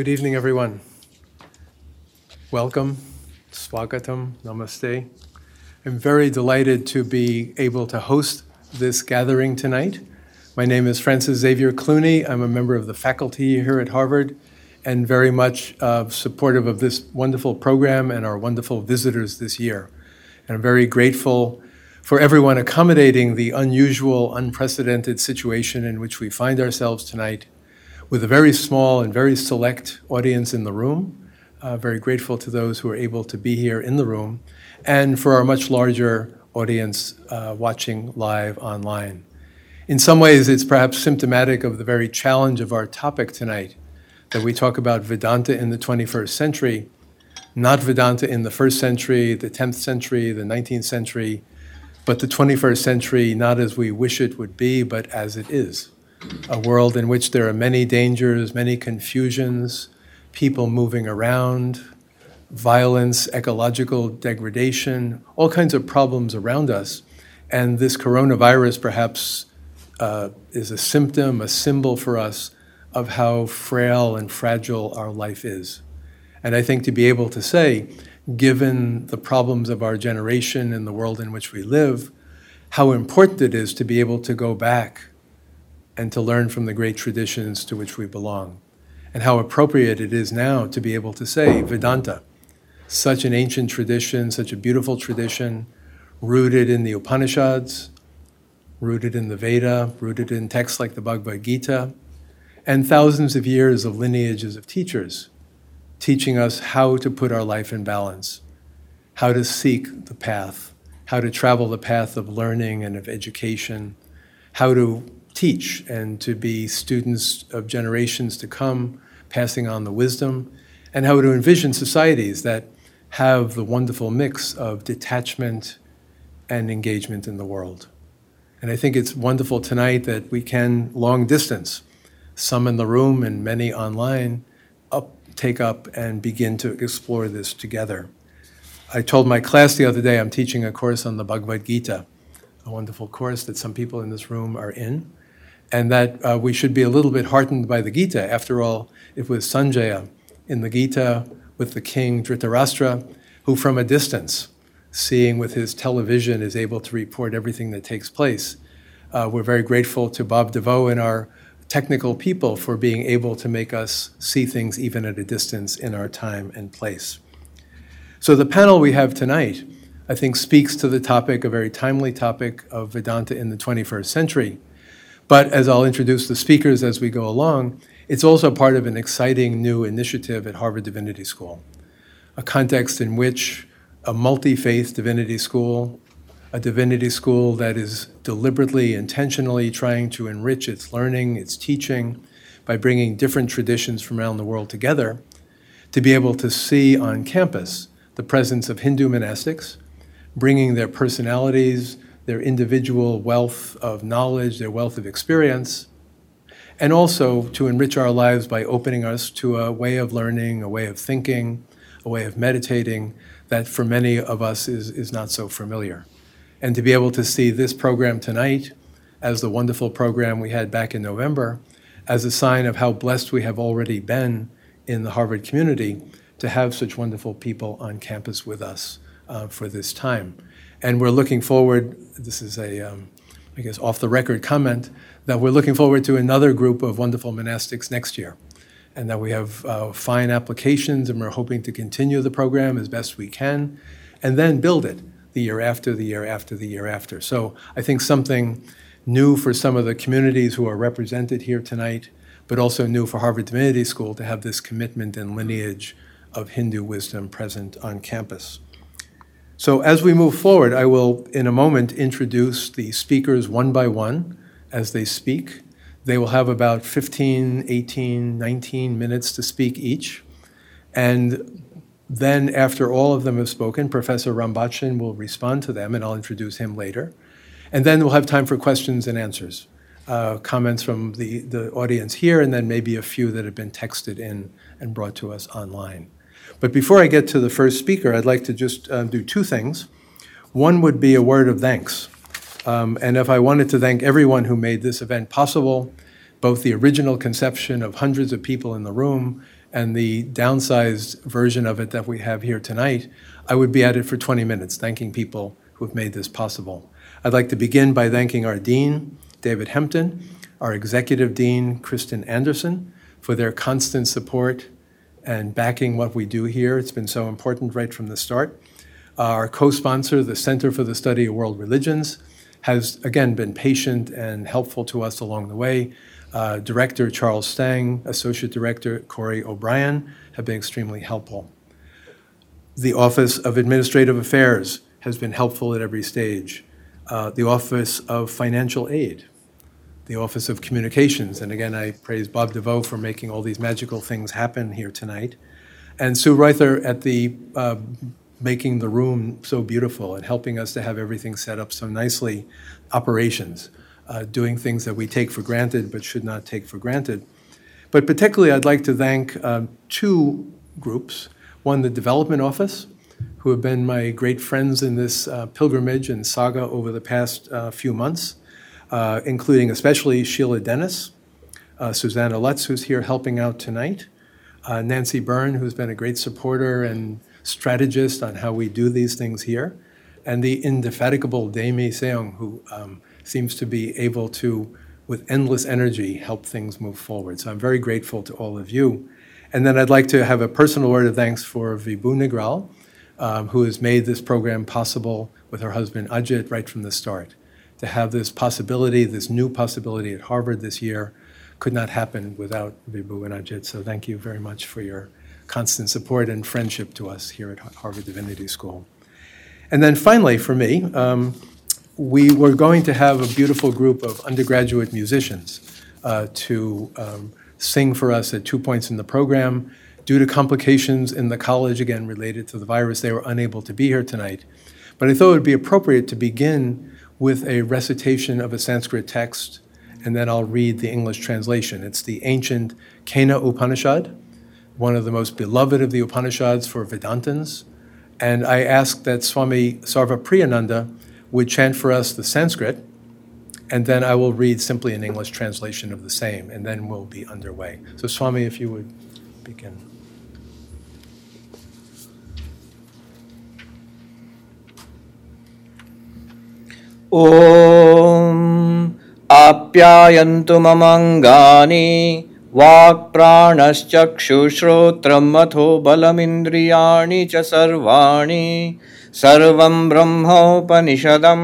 Good evening, everyone. Welcome, Swagatam, Namaste. I'm very delighted to be able to host this gathering tonight. My name is Francis Xavier Clooney. I'm a member of the faculty here at Harvard and very much uh, supportive of this wonderful program and our wonderful visitors this year. And I'm very grateful for everyone accommodating the unusual, unprecedented situation in which we find ourselves tonight with a very small and very select audience in the room. Uh, very grateful to those who are able to be here in the room, and for our much larger audience uh, watching live online. In some ways, it's perhaps symptomatic of the very challenge of our topic tonight that we talk about Vedanta in the 21st century, not Vedanta in the first century, the 10th century, the 19th century, but the 21st century not as we wish it would be, but as it is a world in which there are many dangers, many confusions, people moving around, violence, ecological degradation, all kinds of problems around us. And this coronavirus perhaps uh, is a symptom, a symbol for us of how frail and fragile our life is. And I think to be able to say, given the problems of our generation and the world in which we live, how important it is to be able to go back and to learn from the great traditions to which we belong. And how appropriate it is now to be able to say Vedanta, such an ancient tradition, such a beautiful tradition, rooted in the Upanishads, rooted in the Veda, rooted in texts like the Bhagavad Gita, and thousands of years of lineages of teachers teaching us how to put our life in balance, how to seek the path, how to travel the path of learning and of education, how to teach and to be students of generations to come, passing on the wisdom, and how to envision societies that have the wonderful mix of detachment and engagement in the world. And I think it's wonderful tonight that we can, long distance, some in the room and many online, up, take up and begin to explore this together. I told my class the other day I'm teaching a course on the Bhagavad Gita, a wonderful course that some people in this room are in and that uh, we should be a little bit heartened by the Gita. After all, it was Sanjaya in the Gita with the king Dhritarashtra, who from a distance, seeing with his television, is able to report everything that takes place. Uh, we're very grateful to Bob DeVoe and our technical people for being able to make us see things even at a distance in our time and place. So, the panel we have tonight, I think, speaks to the topic, a very timely topic of Vedanta in the 21st century. But as I'll introduce the speakers as we go along, it's also part of an exciting new initiative at Harvard Divinity School, a context in which a multi faith divinity school, a divinity school that is deliberately, intentionally trying to enrich its learning, its teaching, by bringing different traditions from around the world together, to be able to see on campus the presence of Hindu monastics, bringing their personalities, their individual wealth of knowledge, their wealth of experience, and also to enrich our lives by opening us to a way of learning, a way of thinking, a way of meditating that for many of us is, is not so familiar. And to be able to see this program tonight as the wonderful program we had back in November as a sign of how blessed we have already been in the Harvard community to have such wonderful people on campus with us uh, for this time. And we're looking forward, this is a, um, I guess, off the record comment, that we're looking forward to another group of wonderful monastics next year. And that we have uh, fine applications, and we're hoping to continue the program as best we can, and then build it the year after, the year after, the year after. So I think something new for some of the communities who are represented here tonight, but also new for Harvard Divinity School to have this commitment and lineage of Hindu wisdom present on campus. So as we move forward, I will, in a moment, introduce the speakers one by one as they speak. They will have about 15, 18, 19 minutes to speak each. And then, after all of them have spoken, Professor Rambachan will respond to them, and I'll introduce him later. And then we'll have time for questions and answers, uh, comments from the, the audience here, and then maybe a few that have been texted in and brought to us online. But before I get to the first speaker, I'd like to just uh, do two things. One would be a word of thanks. Um, and if I wanted to thank everyone who made this event possible, both the original conception of hundreds of people in the room and the downsized version of it that we have here tonight, I would be at it for 20 minutes, thanking people who have made this possible. I'd like to begin by thanking our dean, David Hempton, our executive dean, Kristen Anderson, for their constant support and backing what we do here. It's been so important right from the start. Our co-sponsor, the Center for the Study of World Religions, has again been patient and helpful to us along the way. Uh, Director Charles Stang, Associate Director Corey O'Brien have been extremely helpful. The Office of Administrative Affairs has been helpful at every stage. Uh, the Office of Financial Aid, the Office of Communications, and again, I praise Bob DeVoe for making all these magical things happen here tonight, and Sue Reuther at the uh, making the room so beautiful and helping us to have everything set up so nicely, operations, uh, doing things that we take for granted but should not take for granted. But particularly, I'd like to thank uh, two groups. One, the Development Office, who have been my great friends in this uh, pilgrimage and saga over the past uh, few months, uh, including especially Sheila Dennis, uh, Susanna Lutz, who's here helping out tonight, uh, Nancy Byrne, who's been a great supporter and strategist on how we do these things here, and the indefatigable Demi Seong, who um, seems to be able to, with endless energy, help things move forward. So I'm very grateful to all of you. And then I'd like to have a personal word of thanks for Vibhu Nigral, um, who has made this program possible with her husband Ajit right from the start. To have this possibility, this new possibility at Harvard this year, could not happen without Vibhu and Ajit. So thank you very much for your constant support and friendship to us here at Harvard Divinity School. And then finally, for me, um, we were going to have a beautiful group of undergraduate musicians uh, to um, sing for us at two points in the program. Due to complications in the college, again related to the virus, they were unable to be here tonight. But I thought it would be appropriate to begin with a recitation of a Sanskrit text, and then I'll read the English translation. It's the ancient Kena Upanishad, one of the most beloved of the Upanishads for Vedantins. And I asked that Swami Sarvapriyananda would chant for us the Sanskrit, and then I will read simply an English translation of the same, and then we'll be underway. So, Swami, if you would begin. ॐ आप्यायन्तु ममङ्गानि वाक्प्राणश्चक्षुश्रोत्रम् अथो बलमिन्द्रियाणि च सर्वाणि सर्वं ब्रह्मोपनिषदं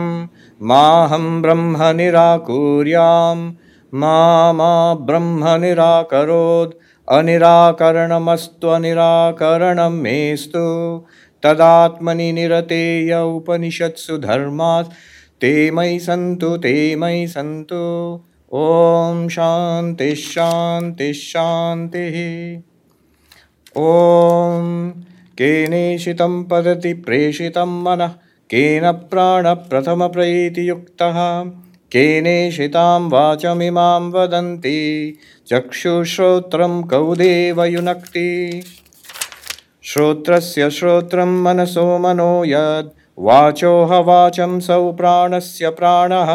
माहं ब्रह्म निराकुर्यां मा मा ब्रह्म निराकरोत् अनिराकरणमस्त्वनिराकरणं मेस्तु तदात्मनि निरतेय उपनिषत्सु धर्मात् ते मयि सन्तु ते मयि सन्तु। ॐ शान्तिः शान्तिः शान्तिः। ॐ केनेषितं पदति प्रेषितं मनः। केन प्राणप्रथमप्रैतियुक्तः। केनेषितां वाचमिमां वदन्ति। चक्षुश्रोत्रं कौदेव युनक्ति श्रोत्रस्य श्रोत्रं मनसो मनो यद् वाचोह वाचं सौ प्राणस्य प्राणः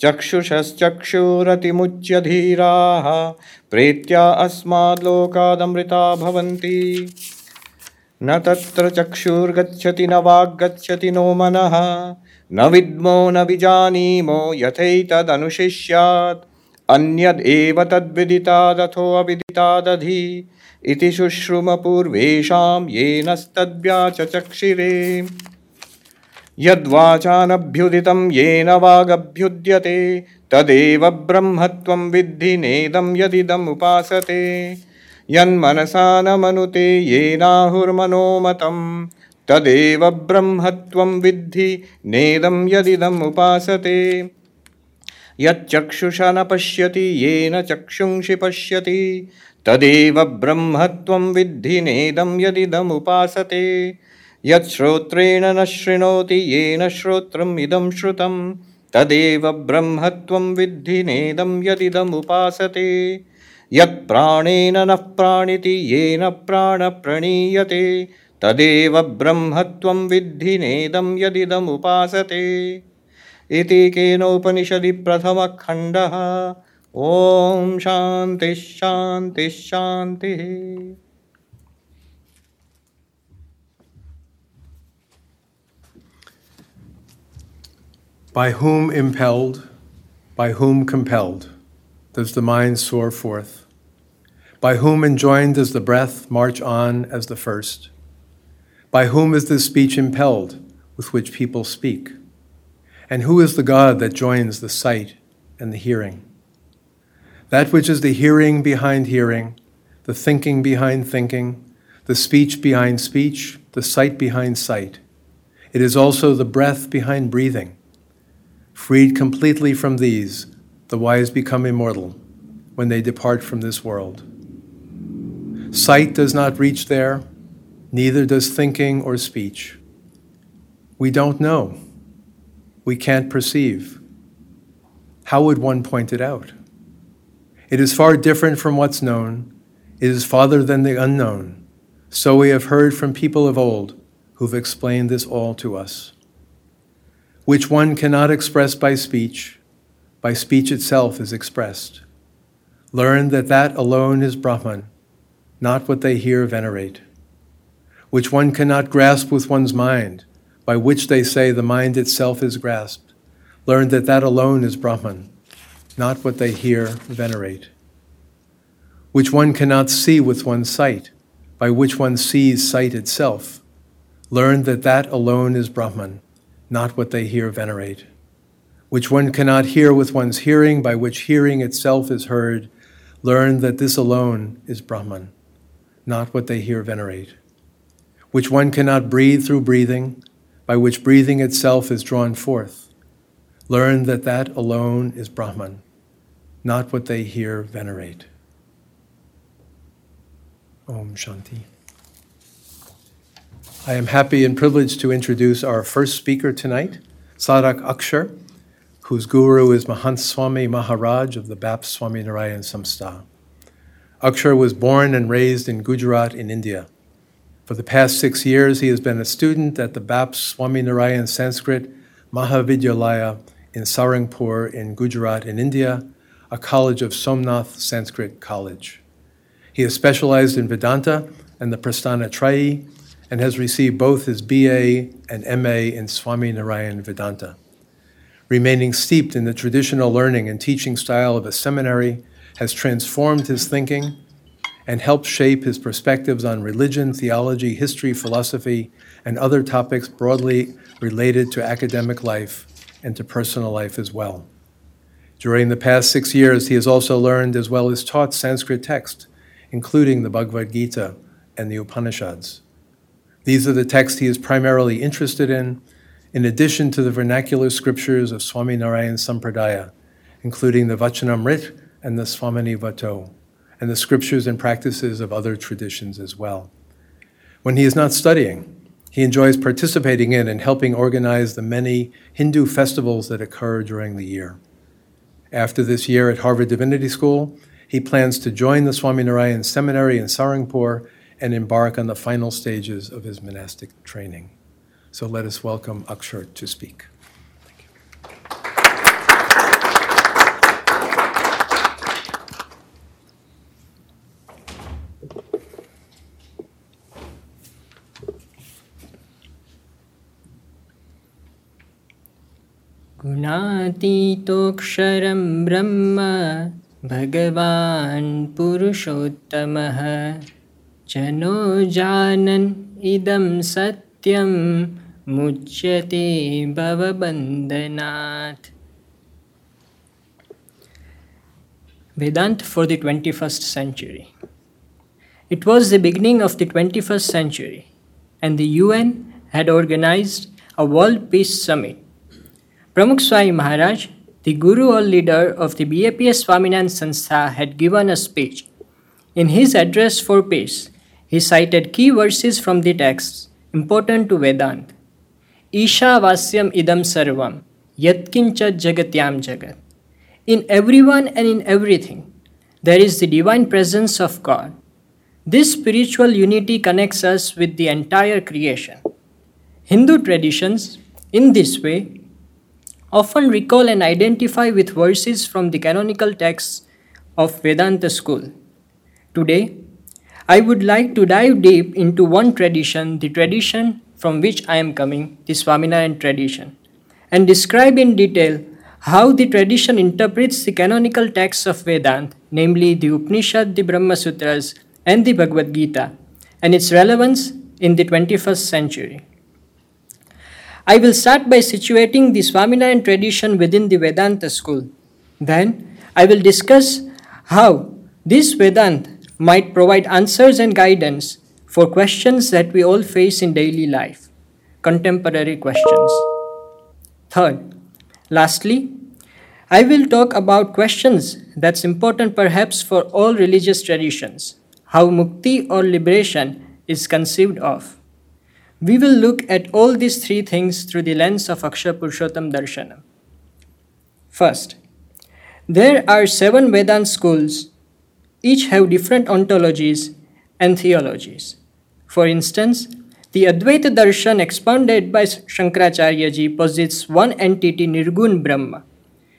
चक्षुषश्चक्षुरतिमुच्य धीराः प्रेत्या अस्माद्लोकादमृता भवन्ति। न तत्र चक्षुर्गच्छति न वाग्गच्छति नो मनः न विद्मो न विजानीमो यथैतदनुशिष्यात्। अन्यदेव तद्विदितादथो अविदितादधि इति शुश्रुमपूर्वेषां येनस्तद्व्याचचक्षिरे यद्वाचानभ्युदितं येन वागभ्युद्यते तदेव ब्रह्मत्वं विद्धि नेदं यदिदम् उपासते यन्मनसा न मनुते येनाहुर्मनोमतं तदेव ब्रह्मत्वं विद्धि नेदं यदिदम् उपासते यच्चक्षुषा न पश्यति येन चक्षुंषि पश्यति तदेव ब्रह्मत्वं विद्धि नेदं यदिदमुपासते यच्छ्रोत्रेण न शृणोति येन श्रोत्रम् इदं श्रुतं तदेव ब्रह्मत्वं विद्धि नेदं यदिदमुपासते। यत्प्राणेन नः प्राणिति येन प्राणप्रणीयते तदेव ब्रह्मत्वं विद्धि नेदं यदिदमुपासते। इति केनोपनिषदि प्रथमखण्डः। ॐ शान्तिः शान्तिः शान्तिः By whom impelled, by whom compelled, does the mind soar forth? By whom enjoined does the breath march on as the first? By whom is this speech impelled with which people speak? And who is the God that joins the sight and the hearing? That which is the hearing behind hearing, the thinking behind thinking, the speech behind speech, the sight behind sight. It is also the breath behind breathing. Freed completely from these, the wise become immortal when they depart from this world. Sight does not reach there, neither does thinking or speech. We don't know. We can't perceive. How would one point it out? It is far different from what's known. It is farther than the unknown. So we have heard from people of old who've explained this all to us. Which one cannot express by speech, by speech itself is expressed. Learn that that alone is Brahman, not what they hear venerate. Which one cannot grasp with one's mind, by which they say the mind itself is grasped. Learn that that alone is Brahman, not what they hear venerate. Which one cannot see with one's sight, by which one sees sight itself. Learn that that alone is Brahman, not what they hear venerate. Which one cannot hear with one's hearing, by which hearing itself is heard. Learn that this alone is Brahman, not what they hear venerate. Which one cannot breathe through breathing, by which breathing itself is drawn forth. Learn that that alone is Brahman, not what they hear venerate. Om Shanti. I am happy and privileged to introduce our first speaker tonight, Sadhak Akshar, whose guru is Mahant Swami Maharaj of the BAPS Swaminarayan Samstha. Akshar was born and raised in Gujarat in India. For the past six years, he has been a student at the BAPS Swaminarayan Sanskrit Mahavidyalaya in Sarangpur in Gujarat in India, a college of Somnath Sanskrit College. He has specialized in Vedanta and the Prasthana Trayi and has received both his BA and MA in Swaminarayan Vedanta. Remaining steeped in the traditional learning and teaching style of a seminary has transformed his thinking and helped shape his perspectives on religion, theology, history, philosophy, and other topics broadly related to academic life and to personal life as well. During the past six years, he has also learned as well as taught Sanskrit texts, including the Bhagavad Gita and the Upanishads. These are the texts he is primarily interested in, in addition to the vernacular scriptures of Swaminarayan Sampradaya, including the Vachanamrit and the Swamini Vato and the scriptures and practices of other traditions as well. When he is not studying, he enjoys participating in and helping organize the many Hindu festivals that occur during the year. After this year at Harvard Divinity School, he plans to join the Swaminarayan Seminary in Sarangpur and embark on the final stages of his monastic training. So let us welcome Akshar to speak. गुणातीतोऽक्षरं ब्रह्म भगवान् पुरुषोत्तमः चनो जानन् इदं सत्यं मुच्यते भवबन्धनात् Vedant for the 21st century. It was the beginning of the 21st century, and the UN had organized a World Peace Summit. Pramukh Swami Maharaj, the guru or leader of the BAPS Swaminarayan Sanstha, had given a speech. In his address for peace, he cited key verses from the texts important to Vedanta. Isha Vasyam Idam Sarvam, Yatkincha Jagatyam Jagat. In everyone and in everything, there is the divine presence of God. This spiritual unity connects us with the entire creation. Hindu traditions, in this way, often recall and identify with verses from the canonical texts of Vedanta school. Today, I would like to dive deep into one tradition, the tradition from which I am coming, the Swaminarayan tradition, and describe in detail how the tradition interprets the canonical texts of Vedanta, namely the Upanishad, the Brahma Sutras, and the Bhagavad Gita, and its relevance in the 21st century. I will start by situating the Swaminarayan tradition within the Vedanta school. Then, I will discuss how this Vedanta might provide answers and guidance for questions that we all face in daily life, contemporary questions. Third, lastly, I will talk about questions that's important perhaps for all religious traditions, how mukti or liberation is conceived of. We will look at all these three things through the lens of Akshar Purushottam Darshanam. First, there are seven Vedan schools, each have different ontologies and theologies. For instance, the Advaita Darshan expounded by Shankaracharya posits one entity Nirgun Brahma.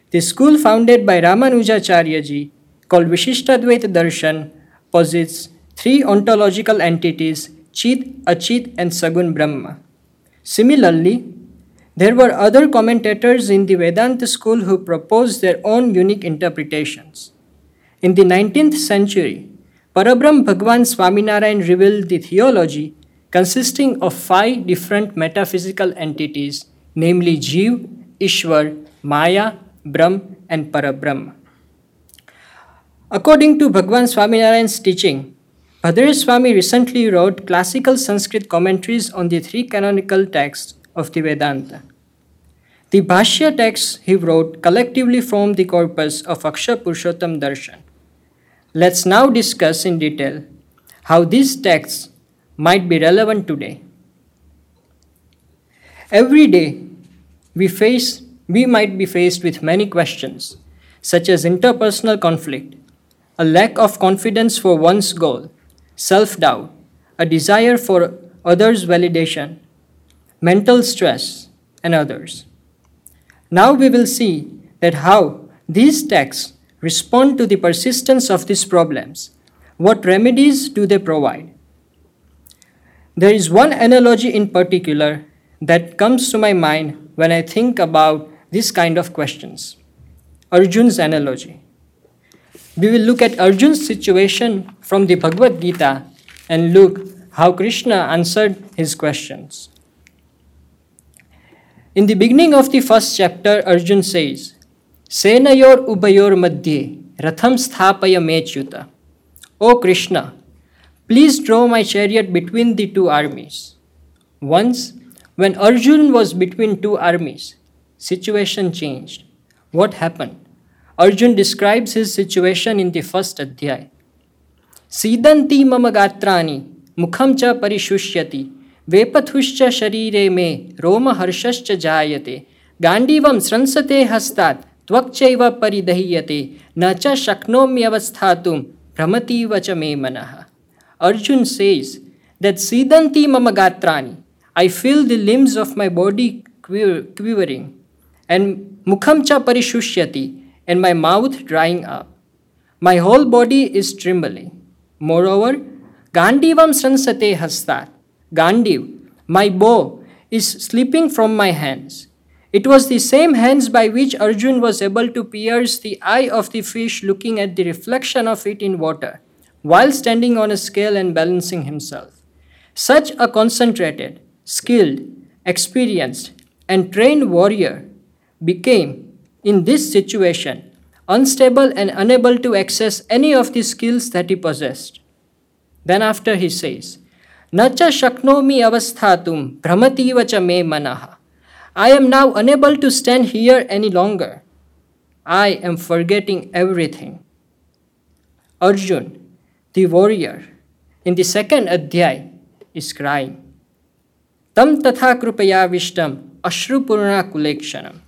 The school founded by Ramanujacharya called Vishishtadvaita Darshan, posits three ontological entities Chit, Achit, and Sagun Brahma. Similarly, there were other commentators in the Vedanta school who proposed their own unique interpretations. In the 19th century, Parabrahm Bhagwan Swaminarayan revealed the theology consisting of five different metaphysical entities, namely Jeev, Ishwar, Maya, Brahm, and Parabrahm. According to Bhagwan Swaminarayan's teaching, Bhadreshdas Swami recently wrote classical Sanskrit commentaries on the three canonical texts of the Vedanta. The Bhashya texts he wrote collectively form the corpus of Akshar Purushottam Darshan. Let's now discuss in detail how these texts might be relevant today. Every day, we face we might be faced with many questions, such as interpersonal conflict, a lack of confidence for one's goal, self doubt, a desire for others' validation, mental stress, and others. Now we will see that how these texts respond to the persistence of these problems. What remedies do they provide? There is one analogy in particular that comes to my mind when I think about this kind of questions Arjun's analogy. We will look at Arjun's situation from the Bhagavad Gita and look how Krishna answered his questions. In the beginning of the first chapter, Arjun says, सेनयोर उभयोर मध्य रथम स्थापय मेच्युत O Krishna please draw my chariot between the two armies once when Arjun was between two armies situation change what happen Arjun describes his situation in the first अध्याय सीदंती मम गात्राणी मुखम च परिशुष्यति, वेपथुश्च शरीरे मे रोम जायते गांडीवम स्रंसते हस्तात् त्वच परिदह्यते, न च शक्नोम्यवस्था भ्रमती व च मे मन। अर्जुन सेज दैट सीदंती मम गात्राणी I feel the limbs of my body quivering and मुखम च परिशुष्यति and my mouth drying up my whole body is trembling moreover गांडीवम संसते हस्ता Gandiva my bow is slipping from my hands It was the same hands by which Arjun was able to pierce the eye of the fish looking at the reflection of it in water, while standing on a scale and balancing himself. Such a concentrated, skilled, experienced, and trained warrior became, in this situation, unstable and unable to access any of the skills that he possessed. Then after he says, Nacha shaknomi avasthatum brahmativa cha me manaha. I am now unable to stand here any longer. I am forgetting everything. Arjun, the warrior, in the second adhyay, is crying. Tam tatha krupaya vishtam ashrupurna kulekshanam.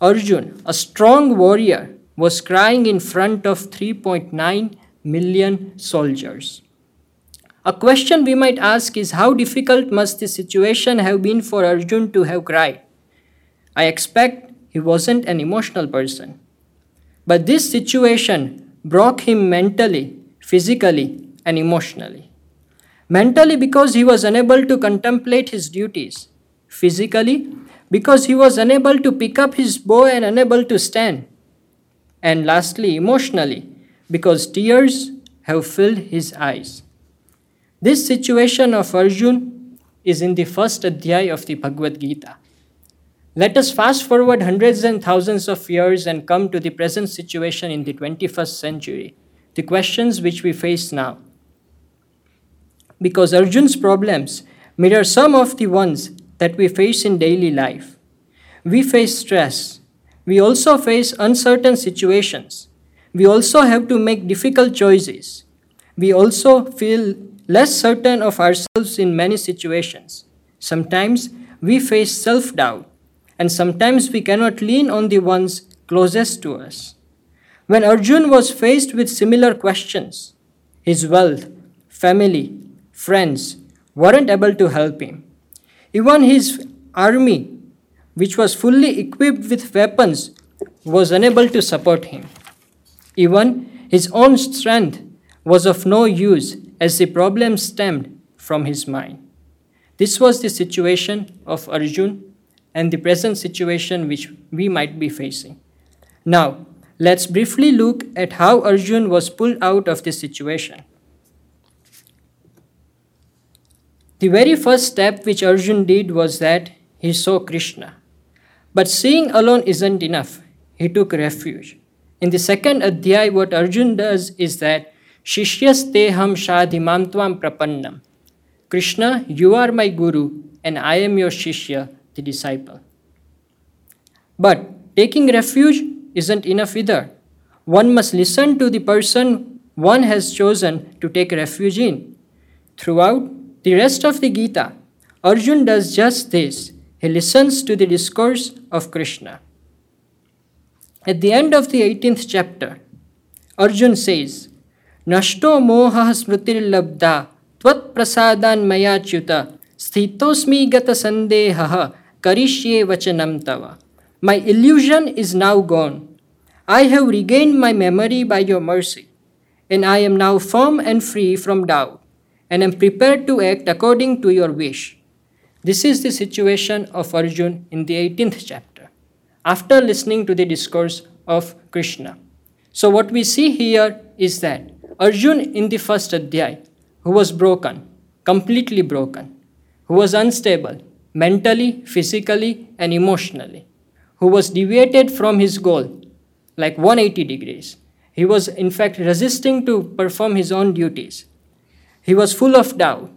Arjun, a strong warrior, was crying in front of 3.9 million soldiers. A question we might ask is how difficult must the situation have been for Arjun to have cried? I expect he wasn't an emotional person. But this situation broke him mentally, physically, and emotionally. Mentally, because he was unable to contemplate his duties. Physically, because he was unable to pick up his bow and unable to stand. And lastly, emotionally, because tears have filled his eyes. This situation of Arjun is in the first adhyay of the Bhagavad Gita. Let us fast forward hundreds and thousands of years and come to the present situation in the 21st century, the questions which we face now. Because Arjun's problems mirror some of the ones that we face in daily life. We face stress. We also face uncertain situations. We also have to make difficult choices. We also feel less certain of ourselves in many situations. Sometimes we face self doubt and sometimes we cannot lean on the ones closest to us. When Arjun was faced with similar questions, his wealth, family, friends weren't able to help him. Even his army, which was fully equipped with weapons, was unable to support him. Even his own strength was of no use as the problem stemmed from his mind. This was the situation of Arjun and the present situation which we might be facing. Now, let's briefly look at how Arjun was pulled out of this situation. The very first step which Arjun did was that he saw Krishna. But seeing alone isn't enough. He took refuge. In the second adhyay, what Arjun does is that Shishyasteham shadhimam tvam prapannam. Krishna, you are my guru, and I am your Shishya, the disciple. But taking refuge isn't enough either. One must listen to the person one has chosen to take refuge in. Throughout the rest of the Gita, Arjun does just this. He listens to the discourse of Krishna. At the end of the 18th chapter, Arjun says, Smritir labda tvat prasadan mayachyuta sthitosmi gata sandehaha karishye vachanam tava. My illusion is now gone. I have regained my memory by your mercy, and I am now firm and free from doubt, and am prepared to act according to your wish. This is the situation of Arjun in the 18th chapter, after listening to the discourse of Krishna. So, what we see here is that Arjun in the first adhyay, who was broken, completely broken, who was unstable, mentally, physically, and emotionally, who was deviated from his goal like 180 degrees. He was, in fact, resisting to perform his own duties. He was full of doubt.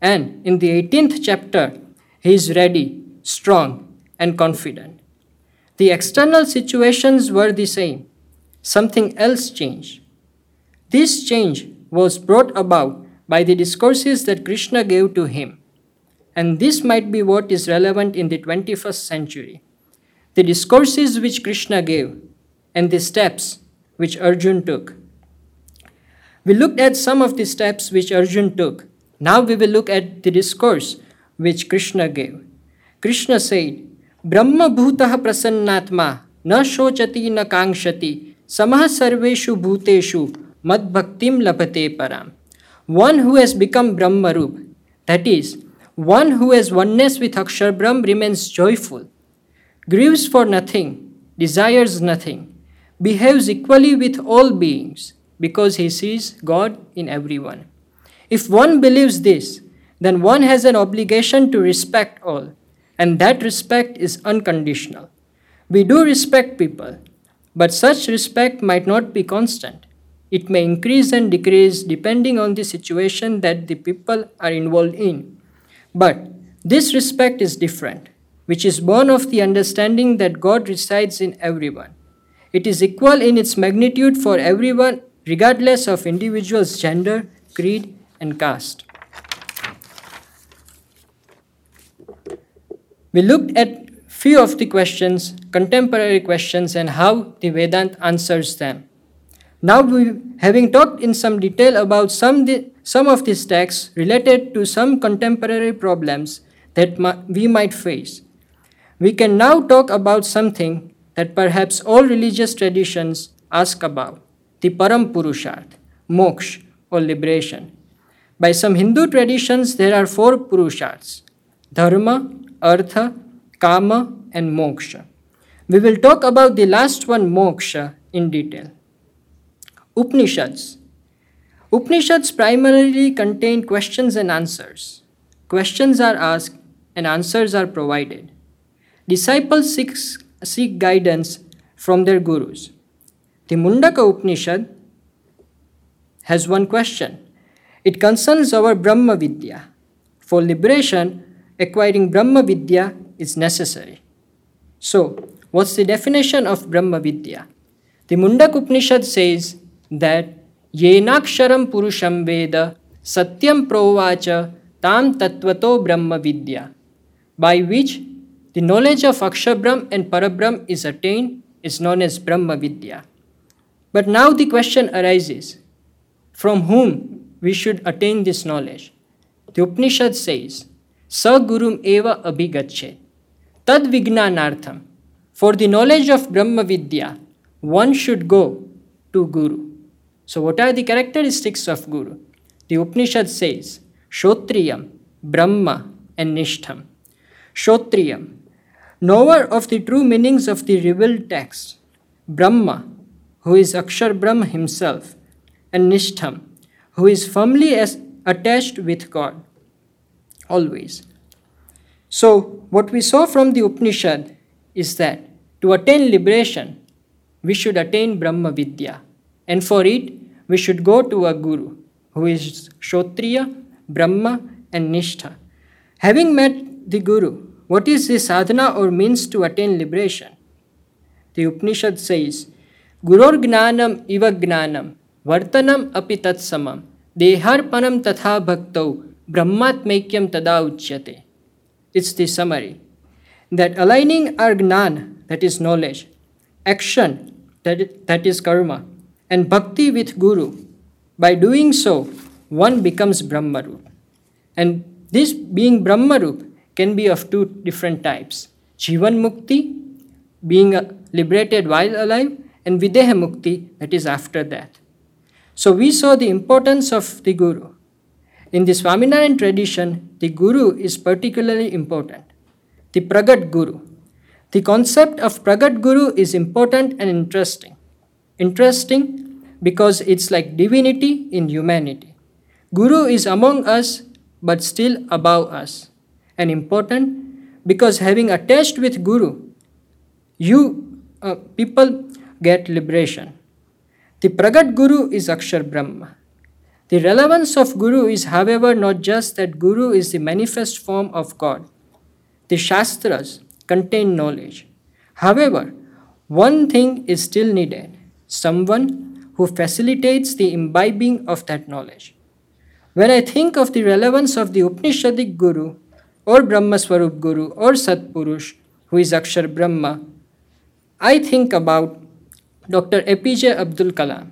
And in the 18th chapter, he is ready, strong, and confident. The external situations were the same. Something else changed. This change was brought about by the discourses that Krishna gave to him. And this might be what is relevant in the 21st century. The discourses which Krishna gave and the steps which Arjun took. We looked at some of the steps which Arjun took. Now we will look at the discourse which Krishna gave. Krishna said, Brahma bhutah prasannatma na shochati na kangshati samah sarveshu bhuteshu mad bhaktim labhate param. One who has become Brahmarup, that is, one who has oneness with Akshar Brahm remains joyful, grieves for nothing, desires nothing, behaves equally with all beings because he sees God in everyone. If one believes this, then one has an obligation to respect all, and that respect is unconditional. We do respect people, but such respect might not be constant. It may increase and decrease depending on the situation that the people are involved in. But this respect is different, which is born of the understanding that God resides in everyone. It is equal in its magnitude for everyone, regardless of individual's gender, creed, and caste. We looked at few of the questions, contemporary questions, and how the Vedant answers them. Now, we, having talked in some detail about some, the, some of these texts related to some contemporary problems that we might face, we can now talk about something that perhaps all religious traditions ask about the Param Purusharth, moksha, or liberation. By some Hindu traditions, there are four Purusharths dharma, artha, Kama, and Moksha. We will talk about the last one, Moksha, in detail. Upanishads. Upanishads primarily contain questions and answers. Questions are asked and answers are provided. Disciples seek, seek guidance from their gurus. The Mundaka Upanishad has one question. It concerns our Brahma Vidya. For liberation, acquiring Brahma Vidya is necessary. So, what's the definition of Brahma Vidya? The Mundaka Upanishad says that Yenaksharam Purusham Veda Satyam Provacha Tam Tattvato Brahma Vidya, by which the knowledge of Akshar Brahm and Parabrahm is attained is known as Brahma Vidya. But now the question arises from whom we should attain this knowledge? The Upanishad says, Sa Gurum Eva Abhigachet. Tad Vignanartham. For the knowledge of Brahma Vidya, one should go to Guru. So, what are the characteristics of Guru? The Upanishad says, Shotriyam, Brahma, and Nishtham. Shotriyam, knower of the true meanings of the revealed text, Brahma, who is Akshar Brahma himself, and Nishtham, who is firmly as attached with God, always. So, what we saw from the Upanishad is that to attain liberation, we should attain Brahma Vidya, and for it, we should go to a Guru who is Shotriya, Brahma, and Nishtha. Having met the Guru, what is the sadhana or means to attain liberation? The Upanishad says, Guror Gnanam Iva Gnanam, Vartanam Api Tatsamam, Deharpanam Tatha Bhaktau, Brahmatmekyam Tada Uchyate. It's the summary. That aligning our Gnan, that is knowledge, action, that, that is karma, and bhakti with Guru, by doing so, one becomes Brahmarup. And this being Brahmarup can be of two different types Jivan Mukti, being liberated while alive, and Videha Mukti, that is after death. So we saw the importance of the Guru. In the Swaminarayan tradition, the Guru is particularly important. The Pragat Guru. The concept of Pragat Guru is important and interesting. Interesting because it's like divinity in humanity. Guru is among us but still above us. And important because having attached with Guru, you uh, people get liberation. The Pragat Guru is Akshar Brahma. The relevance of Guru is, however, not just that Guru is the manifest form of God. The Shastras contain knowledge. However, one thing is still needed someone who facilitates the imbibing of that knowledge. When I think of the relevance of the Upanishadic Guru, or Brahma Swarup Guru, or Satpurush, who is Akshar Brahma, I think about Dr. APJ Abdul Kalam,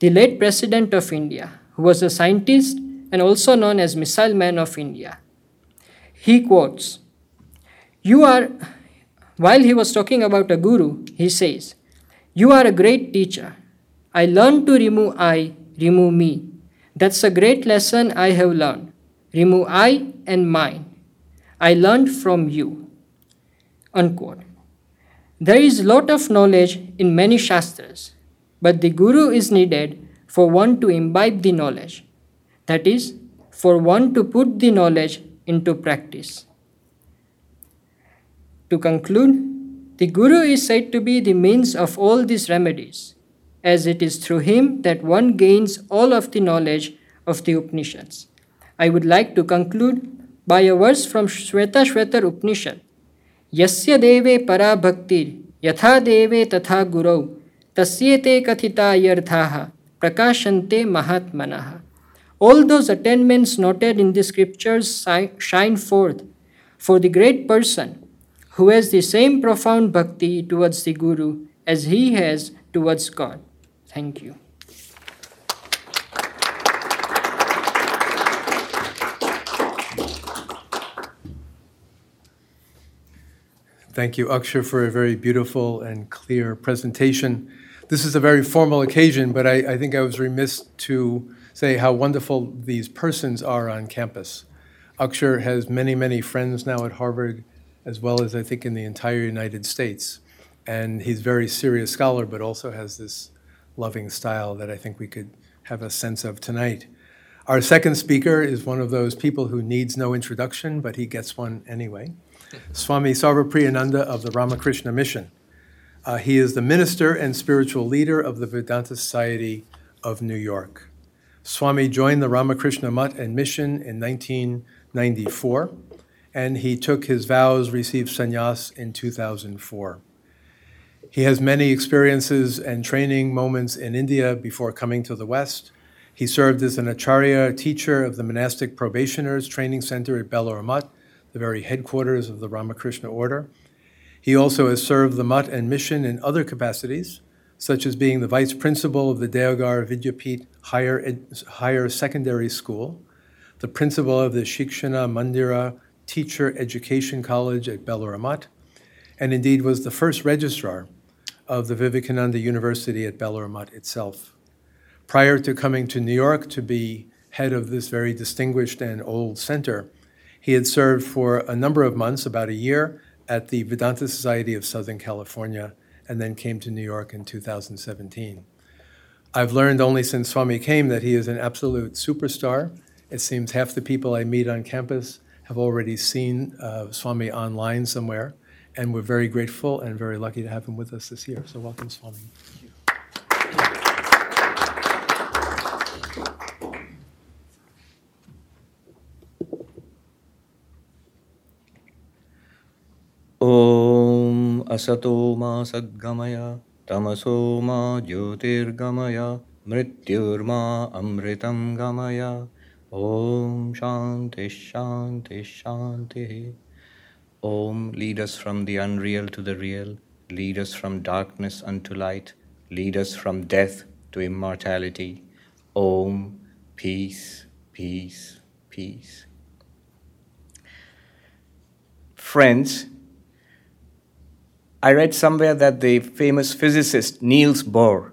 the late President of India, who was a scientist and also known as Missile Man of India. He quotes, You are, while he was talking about a guru, he says, You are a great teacher. I learned to remove I, remove me. That's a great lesson I have learned. Remove I and mine. I learned from you. Unquote. There is a lot of knowledge in many shastras, but the guru is needed for one to imbibe the knowledge, that is, for one to put the knowledge into practice. To conclude, the Guru is said to be the means of all these remedies, as it is through him that one gains all of the knowledge of the Upanishads. I would like to conclude by a verse from Shwetashwatar Upanishad Yasya deve para bhaktir yatha deve tatha gurau tasyete kathita yardhaha prakashante mahatmanah. All those attainments noted in the scriptures shine forth for the great person who has the same profound bhakti towards the Guru as he has towards God. Thank you. Thank you, Akshar, for a very beautiful and clear presentation. This is a very formal occasion, but I, I, think I was remiss to say how wonderful these persons are on campus. Akshar has many, many friends now at Harvard, as well as I think in the entire United States. And he's a very serious scholar, but also has this loving style that I think we could have a sense of tonight. Our second speaker is one of those people who needs no introduction, but he gets one anyway. Swami Sarvapriyananda of the Ramakrishna Mission. Uh, he is the minister and spiritual leader of the Vedanta Society of New York. Swami joined the Ramakrishna Mutt and Mission in 1994, and he took his vows, received sannyas in 2004. He has many experiences and training moments in India before coming to the West. He served as an acharya teacher of the monastic probationers training center at Belur Mutt, the very headquarters of the Ramakrishna Order. He also has served the Mutt and Mission in other capacities, such as being the vice principal of the Deoghar Vidyapit Higher, Ed- Higher Secondary School, the principal of the Shikshana Mandira Teacher Education College at Mutt, and indeed was the first registrar of the Vivekananda University at Mutt itself. Prior to coming to New York to be head of this very distinguished and old center, he had served for a number of months, about a year, at the Vedanta Society of Southern California, and then came to New York in 2017. I've learned only since Swami came that he is an absolute superstar. It seems half the people I meet on campus have already seen uh, Swami online somewhere, and we're very grateful and very lucky to have him with us this year. So, welcome, Swami. ॐ असतो मा सद्गमय तमसो मा ज्योतिर्गमय मृत्युर्मा अमृतं गमय Om Shanti Shanti Shanti. Om, lead us from the unreal to the real, lead us from darkness unto light, lead us from death to immortality. Om, peace, peace, peace. Friends, I read somewhere that the famous physicist Niels Bohr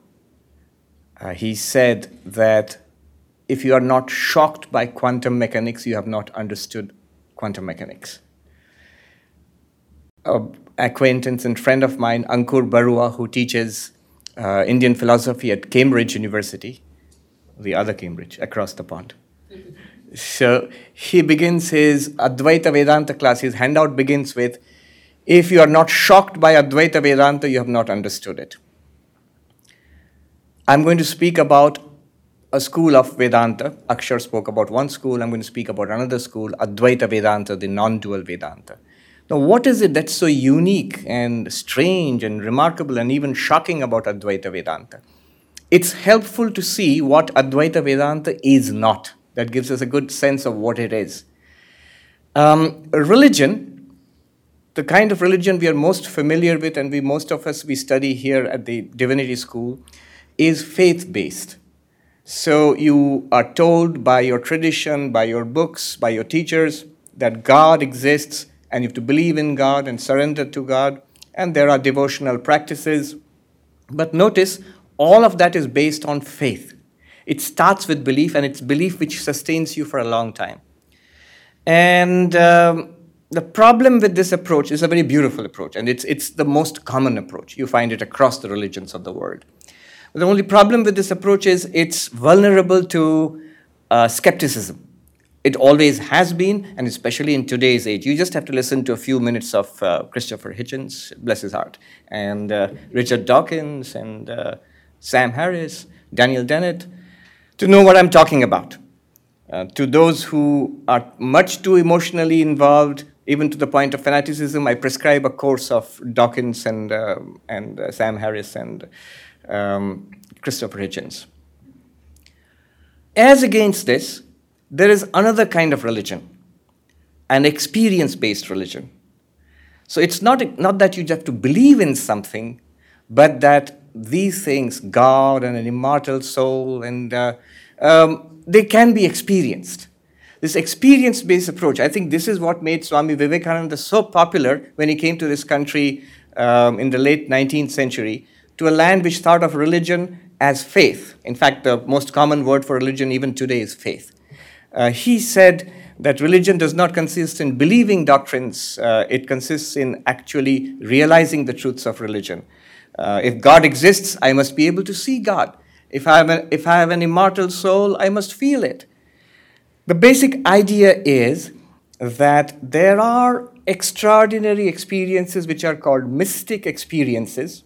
uh, he said that if you are not shocked by quantum mechanics, you have not understood quantum mechanics an acquaintance and friend of mine, Ankur Barua, who teaches uh, Indian philosophy at Cambridge University, the other Cambridge, across the pond. so he begins his Advaita Vedanta class. His handout begins with If you are not shocked by Advaita Vedanta, you have not understood it. I'm going to speak about a school of Vedanta. Akshar spoke about one school. I'm going to speak about another school, Advaita Vedanta, the non dual Vedanta. Now, what is it that's so unique and strange and remarkable and even shocking about Advaita Vedanta? It's helpful to see what Advaita Vedanta is not. That gives us a good sense of what it is. Um, religion, the kind of religion we are most familiar with, and we most of us we study here at the Divinity School, is faith based. So you are told by your tradition, by your books, by your teachers that God exists and you have to believe in God and surrender to God, and there are devotional practices. But notice, all of that is based on faith. It starts with belief, and it's belief which sustains you for a long time. And um, the problem with this approach is a very beautiful approach, and it's, it's the most common approach. You find it across the religions of the world. The only problem with this approach is it's vulnerable to uh, skepticism. It always has been, and especially in today's age. You just have to listen to a few minutes of uh, Christopher Hitchens, bless his heart, and uh, Richard Dawkins, and uh, Sam Harris, Daniel Dennett, to know what I'm talking about. Uh, to those who are much too emotionally involved, even to the point of fanaticism, I prescribe a course of Dawkins and, uh, and Sam Harris and um, Christopher Hitchens. As against this, there is another kind of religion, an experience based religion. So it's not, not that you have to believe in something, but that these things, God and an immortal soul, and uh, um, they can be experienced. This experience based approach, I think this is what made Swami Vivekananda so popular when he came to this country um, in the late 19th century to a land which thought of religion as faith. In fact, the most common word for religion even today is faith. Uh, he said, that religion does not consist in believing doctrines, uh, it consists in actually realizing the truths of religion. Uh, if God exists, I must be able to see God. If I, a, if I have an immortal soul, I must feel it. The basic idea is that there are extraordinary experiences which are called mystic experiences,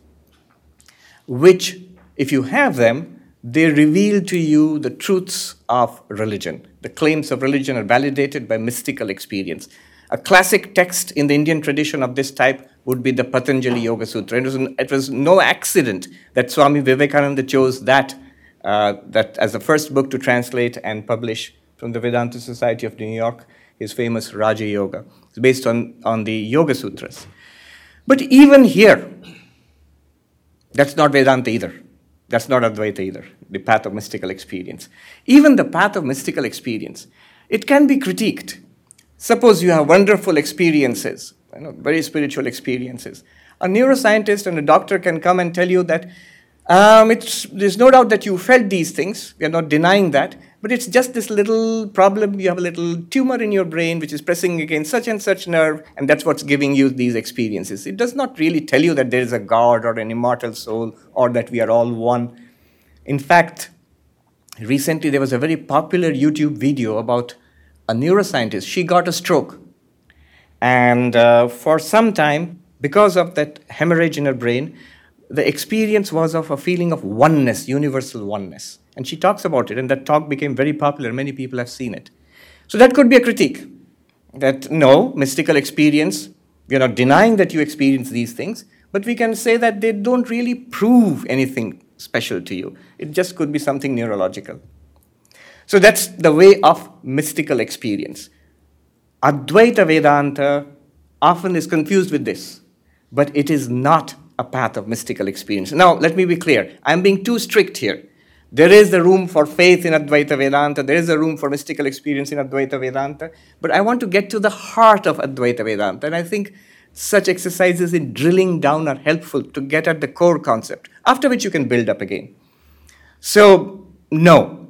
which, if you have them, they reveal to you the truths of religion. The claims of religion are validated by mystical experience. A classic text in the Indian tradition of this type would be the Patanjali Yoga Sutra. It was, it was no accident that Swami Vivekananda chose that, uh, that as the first book to translate and publish from the Vedanta Society of New York, his famous Raja Yoga. It's based on, on the Yoga Sutras. But even here, that's not Vedanta either. That's not Advaita either, the path of mystical experience. Even the path of mystical experience, it can be critiqued. Suppose you have wonderful experiences, you know, very spiritual experiences. A neuroscientist and a doctor can come and tell you that um, there's no doubt that you felt these things. We are not denying that. But it's just this little problem. You have a little tumor in your brain which is pressing against such and such nerve, and that's what's giving you these experiences. It does not really tell you that there is a God or an immortal soul or that we are all one. In fact, recently there was a very popular YouTube video about a neuroscientist. She got a stroke. And uh, for some time, because of that hemorrhage in her brain, the experience was of a feeling of oneness, universal oneness. And she talks about it, and that talk became very popular. Many people have seen it. So that could be a critique that no, mystical experience, we are not denying that you experience these things, but we can say that they don't really prove anything special to you. It just could be something neurological. So that's the way of mystical experience. Advaita Vedanta often is confused with this, but it is not a path of mystical experience. Now, let me be clear. I'm being too strict here. There is a room for faith in Advaita Vedanta, there is a room for mystical experience in Advaita Vedanta, but I want to get to the heart of Advaita Vedanta, and I think such exercises in drilling down are helpful to get at the core concept, after which you can build up again. So, no,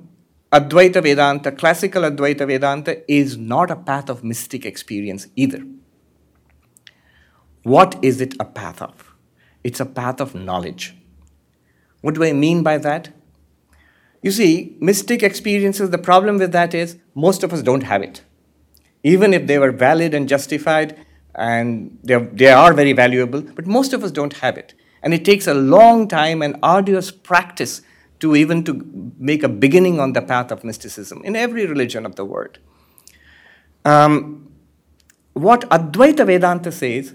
Advaita Vedanta, classical Advaita Vedanta, is not a path of mystic experience either. What is it a path of? It's a path of knowledge. What do I mean by that? You see, mystic experiences, the problem with that is most of us don't have it. Even if they were valid and justified, and they are very valuable, but most of us don't have it. And it takes a long time and arduous practice to even to make a beginning on the path of mysticism in every religion of the world. Um, what Advaita Vedanta says,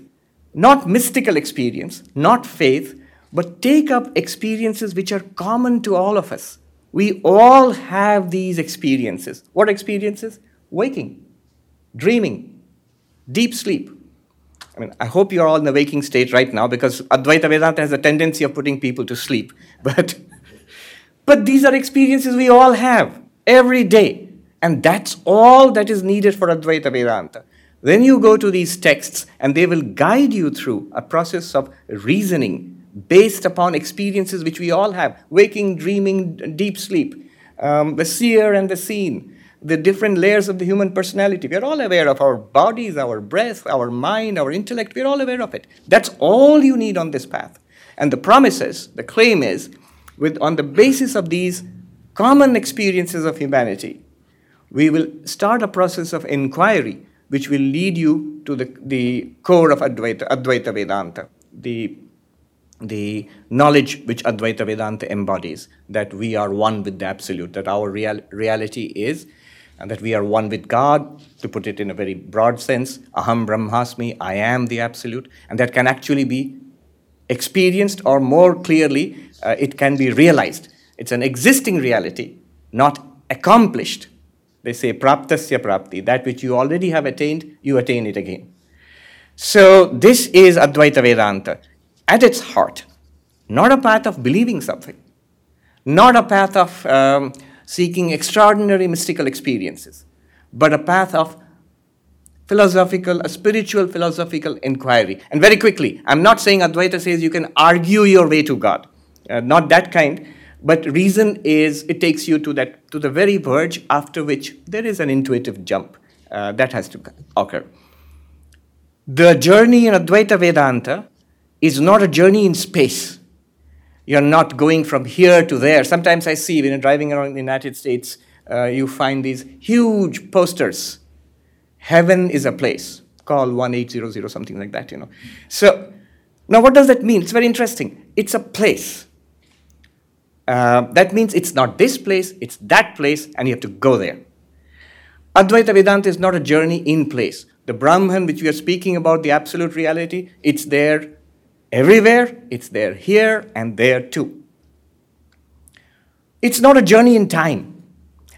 not mystical experience, not faith, but take up experiences which are common to all of us. We all have these experiences. What experiences? Waking, dreaming, deep sleep. I mean, I hope you're all in the waking state right now because Advaita Vedanta has a tendency of putting people to sleep. But, but these are experiences we all have every day. And that's all that is needed for Advaita Vedanta. Then you go to these texts and they will guide you through a process of reasoning, based upon experiences which we all have waking, dreaming, deep sleep, um, the seer and the seen, the different layers of the human personality. We're all aware of our bodies, our breath, our mind, our intellect. We're all aware of it. That's all you need on this path. And the promises, the claim is, with, on the basis of these common experiences of humanity, we will start a process of inquiry which will lead you to the, the core of Advaita, Advaita Vedanta, the the knowledge which Advaita Vedanta embodies, that we are one with the Absolute, that our real, reality is, and that we are one with God, to put it in a very broad sense, Aham Brahmasmi, I am the Absolute, and that can actually be experienced or more clearly, uh, it can be realized. It's an existing reality, not accomplished. They say praptasya prapti, that which you already have attained, you attain it again. So this is Advaita Vedanta at its heart, not a path of believing something, not a path of um, seeking extraordinary mystical experiences, but a path of philosophical, a spiritual philosophical inquiry. And very quickly, I'm not saying Advaita says you can argue your way to God, uh, not that kind, but reason is it takes you to that to the very verge after which there is an intuitive jump. uh, that has to occur. The journey in Advaita Vedanta is not a journey in space. You're not going from here to there. Sometimes I see when you're driving around the United States, uh, you find these huge posters. Heaven is a place. Call 1800, something like that, you know. So, now what does that mean? It's very interesting. It's a place. Uh, that means it's not this place, it's that place, and you have to go there. Advaita Vedanta is not a journey in place. The Brahman, which we are speaking about, the absolute reality, it's there everywhere, it's there here and there too. It's not a journey in time.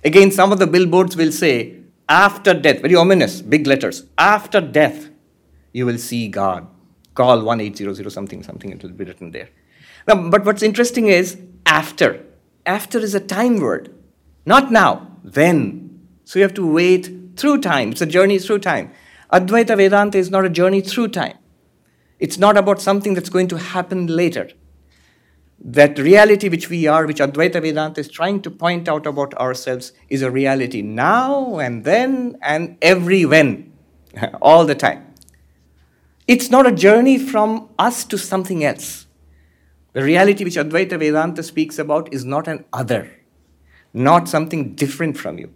Again, some of the billboards will say, after death, very ominous, big letters, after death, you will see God. Call 1800 something, something, it will be written there. Now, but what's interesting is after. After is a time word. Not now, then. So you have to wait through time. It's a journey through time. Advaita Vedanta is not a journey through time. It's not about something that's going to happen later. That reality which we are, which Advaita Vedanta is trying to point out about ourselves, is a reality now and then and every when, all the time. It's not a journey from us to something else. The reality which Advaita Vedanta speaks about is not an other, not something different from you.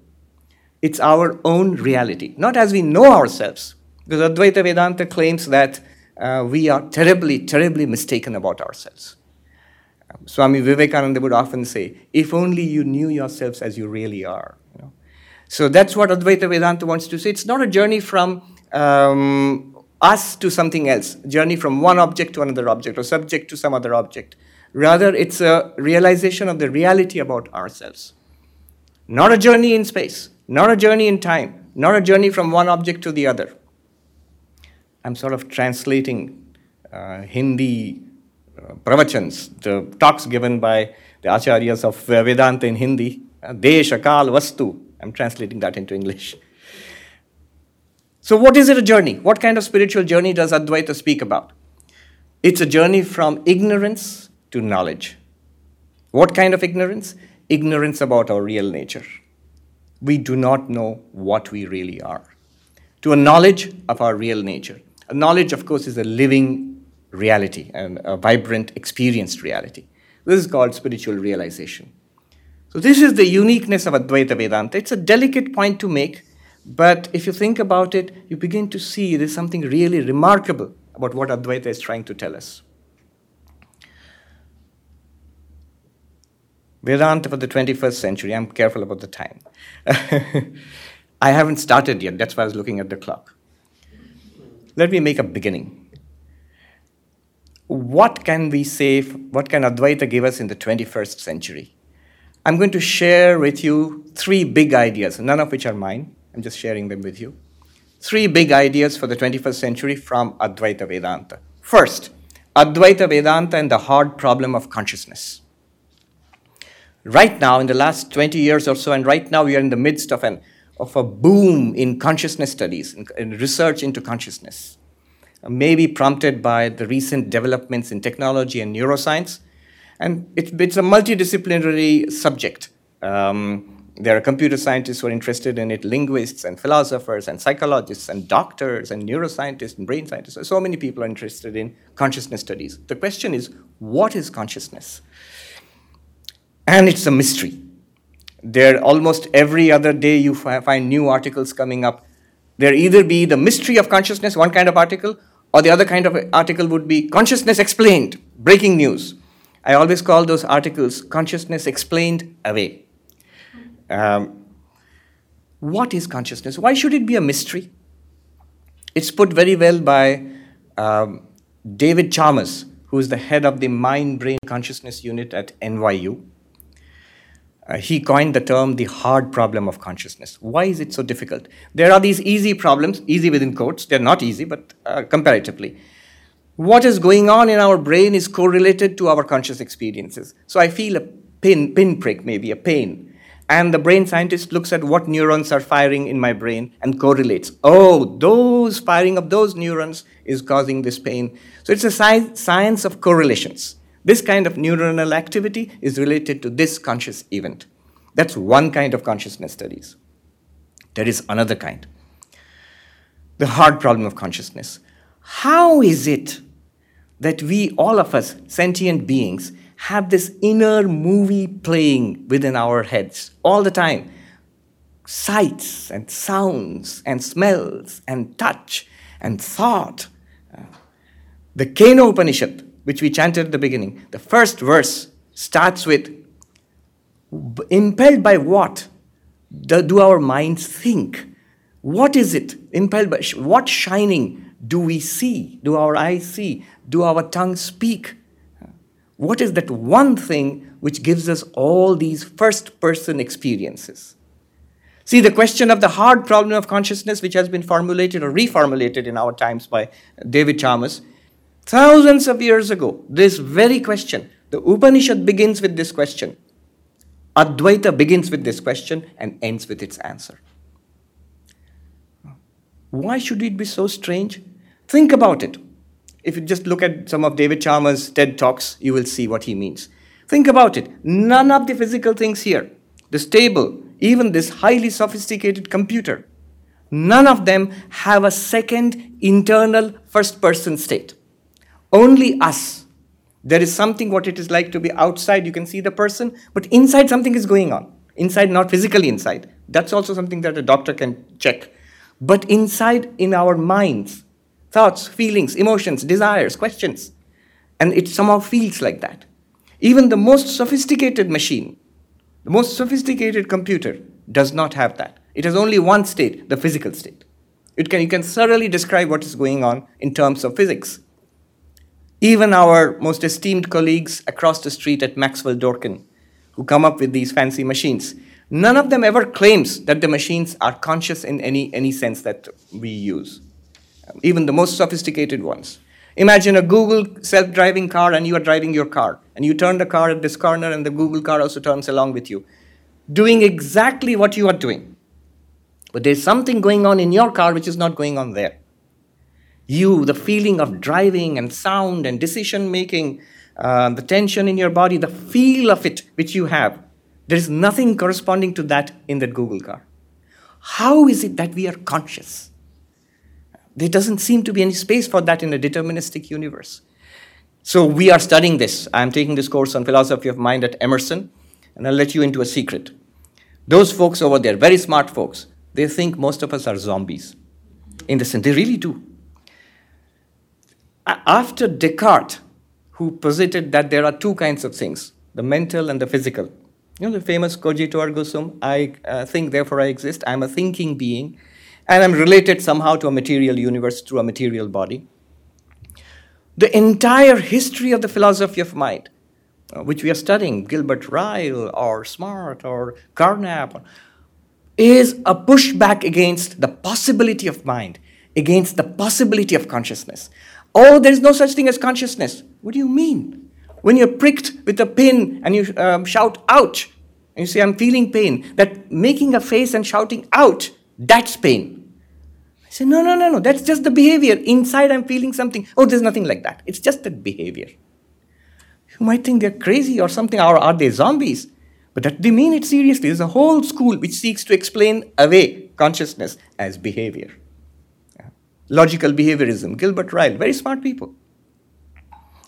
It's our own reality, not as we know ourselves. Because Advaita Vedanta claims that uh, we are terribly, terribly mistaken about ourselves. Um, Swami Vivekananda would often say, if only you knew yourselves as you really are. You know? So that's what Advaita Vedanta wants to say. It's not a journey from um, us to something else, journey from one object to another object or subject to some other object. Rather, it's a realization of the reality about ourselves. Not a journey in space, not a journey in time, not a journey from one object to the other. I'm sort of translating uh, Hindi uh, pravachans, the talks given by the acharyas of Vedanta in Hindi, uh, Desha, Kal, Vastu. I'm translating that into English. So, what is it a journey? What kind of spiritual journey does Advaita speak about? It's a journey from ignorance to knowledge. What kind of ignorance? Ignorance about our real nature. We do not know what we really are. To a knowledge of our real nature. Knowledge, of course, is a living reality and a vibrant, experienced reality. This is called spiritual realization. So, this is the uniqueness of Advaita Vedanta. It's a delicate point to make but if you think about it, you begin to see there's something really remarkable about what Advaita is trying to tell us. Vedanta for the 21st century, I'm careful about the time. I haven't started yet, that's why I was looking at the clock. Let me make a beginning. What can we say, what can Advaita give us in the 21st century? I'm going to share with you three big ideas, none of which are mine I'm just sharing them with you. Three big ideas for the 21st century from Advaita Vedanta. First, Advaita Vedanta and the hard problem of consciousness. Right now, in the last 20 years or so, and right now we are in the midst of, an, of a boom in consciousness studies, in, in research into consciousness, maybe prompted by the recent developments in technology and neuroscience. And it, it's a multidisciplinary subject. Um, there are computer scientists who are interested in it, linguists and philosophers and psychologists and doctors and neuroscientists and brain scientists. So many people are interested in consciousness studies. The question is, what is consciousness? And it's a mystery. There, almost every other day, you find new articles coming up. There either be the mystery of consciousness, one kind of article, or the other kind of article would be consciousness explained, breaking news. I always call those articles consciousness explained away um, what is consciousness? Why should it be a mystery? It's put very well by um, David Chalmers, who is the head of the Mind Brain Consciousness Unit at NYU. Uh, he coined the term the hard problem of consciousness. Why is it so difficult? There are these easy problems, easy within quotes, they're not easy, but uh, comparatively. What is going on in our brain is correlated to our conscious experiences. So I feel a pin, pinprick, maybe a pain and the brain scientist looks at what neurons are firing in my brain and correlates. Oh, those firing of those neurons is causing this pain. So it's a sci- science of correlations. This kind of neuronal activity is related to this conscious event. That's one kind of consciousness studies. There is another kind. the hard problem of consciousness. How is it that we, all of us, sentient beings, have this inner movie playing within our heads all the time? Sights and sounds and smells and touch and thought. The Kena Upanishad, which we chanted at the beginning, the first verse starts with impelled by what do our minds think? What is it? Impelled by what shining do we see? Do our eyes see? Do our tongues speak? What is that one thing which gives us all these first person experiences? See, the question of the hard problem of consciousness, which has been formulated or reformulated in our times by David Chalmers, thousands of years ago, this very question, the Upanishad begins with this question. Advaita begins with this question and ends with its answer. Why should it be so strange? Think about it. If you just look at some of David Chalmers' TED Talks, you will see what he means. Think about it. None of the physical things here, this table, even this highly sophisticated computer, none of them have a second internal first person state. Only us. There is something what it is like to be outside, you can see the person, but inside something is going on. Inside, not physically inside. That's also something that a doctor can check. But inside, in our minds, thoughts, feelings, emotions, desires, questions. And it somehow feels like that. Even the most sophisticated machine, the most sophisticated computer, does not have that. It has only one state, the physical state. It can, you can thoroughly describe what is going on in terms of physics. Even our most esteemed colleagues across the street at Maxwell Dworkin, who come up with these fancy machines, none of them ever claims that the machines are conscious in any, any sense that we use even the most sophisticated ones. Imagine a Google self driving car and you are driving your car, and you turn the car at this corner, and the Google car also turns along with you, doing exactly what you are doing. But there's something going on in your car which is not going on there. You, the feeling of driving and sound and decision making, uh, the tension in your body, the feel of it which you have, there is nothing corresponding to that in that Google car. How is it that we are conscious? There doesn't seem to be any space for that in a deterministic universe. So we are studying this. I'm taking this course on philosophy of mind at Emerson, and I'll let you into a secret. Those folks over there, very smart folks, they think most of us are zombies. In the sense, they really do. After Descartes, who posited that there are two kinds of things, the mental and the physical. You know the famous cogito ergo sum, I uh, think, therefore I exist. I'm a thinking being and I'm related somehow to a material universe through a material body. The entire history of the philosophy of mind, uh, which we are studying, Gilbert Ryle or Smart or Carnap, is a pushback against the possibility of mind, against the possibility of consciousness. Oh, there is no such thing as consciousness. What do you mean? When you're pricked with a pin and you um, shout, ouch, and you say, I'm feeling pain, that making a face and shouting, ouch, that's pain. I say, no, no, no, no, that's just the behavior. Inside, I'm feeling something. Oh, there's nothing like that. It's just that behavior. You might think they're crazy or something, or are they zombies? But that they mean it seriously. There's a whole school which seeks to explain away consciousness as behavior. Logical behaviorism, Gilbert Ryle, very smart people.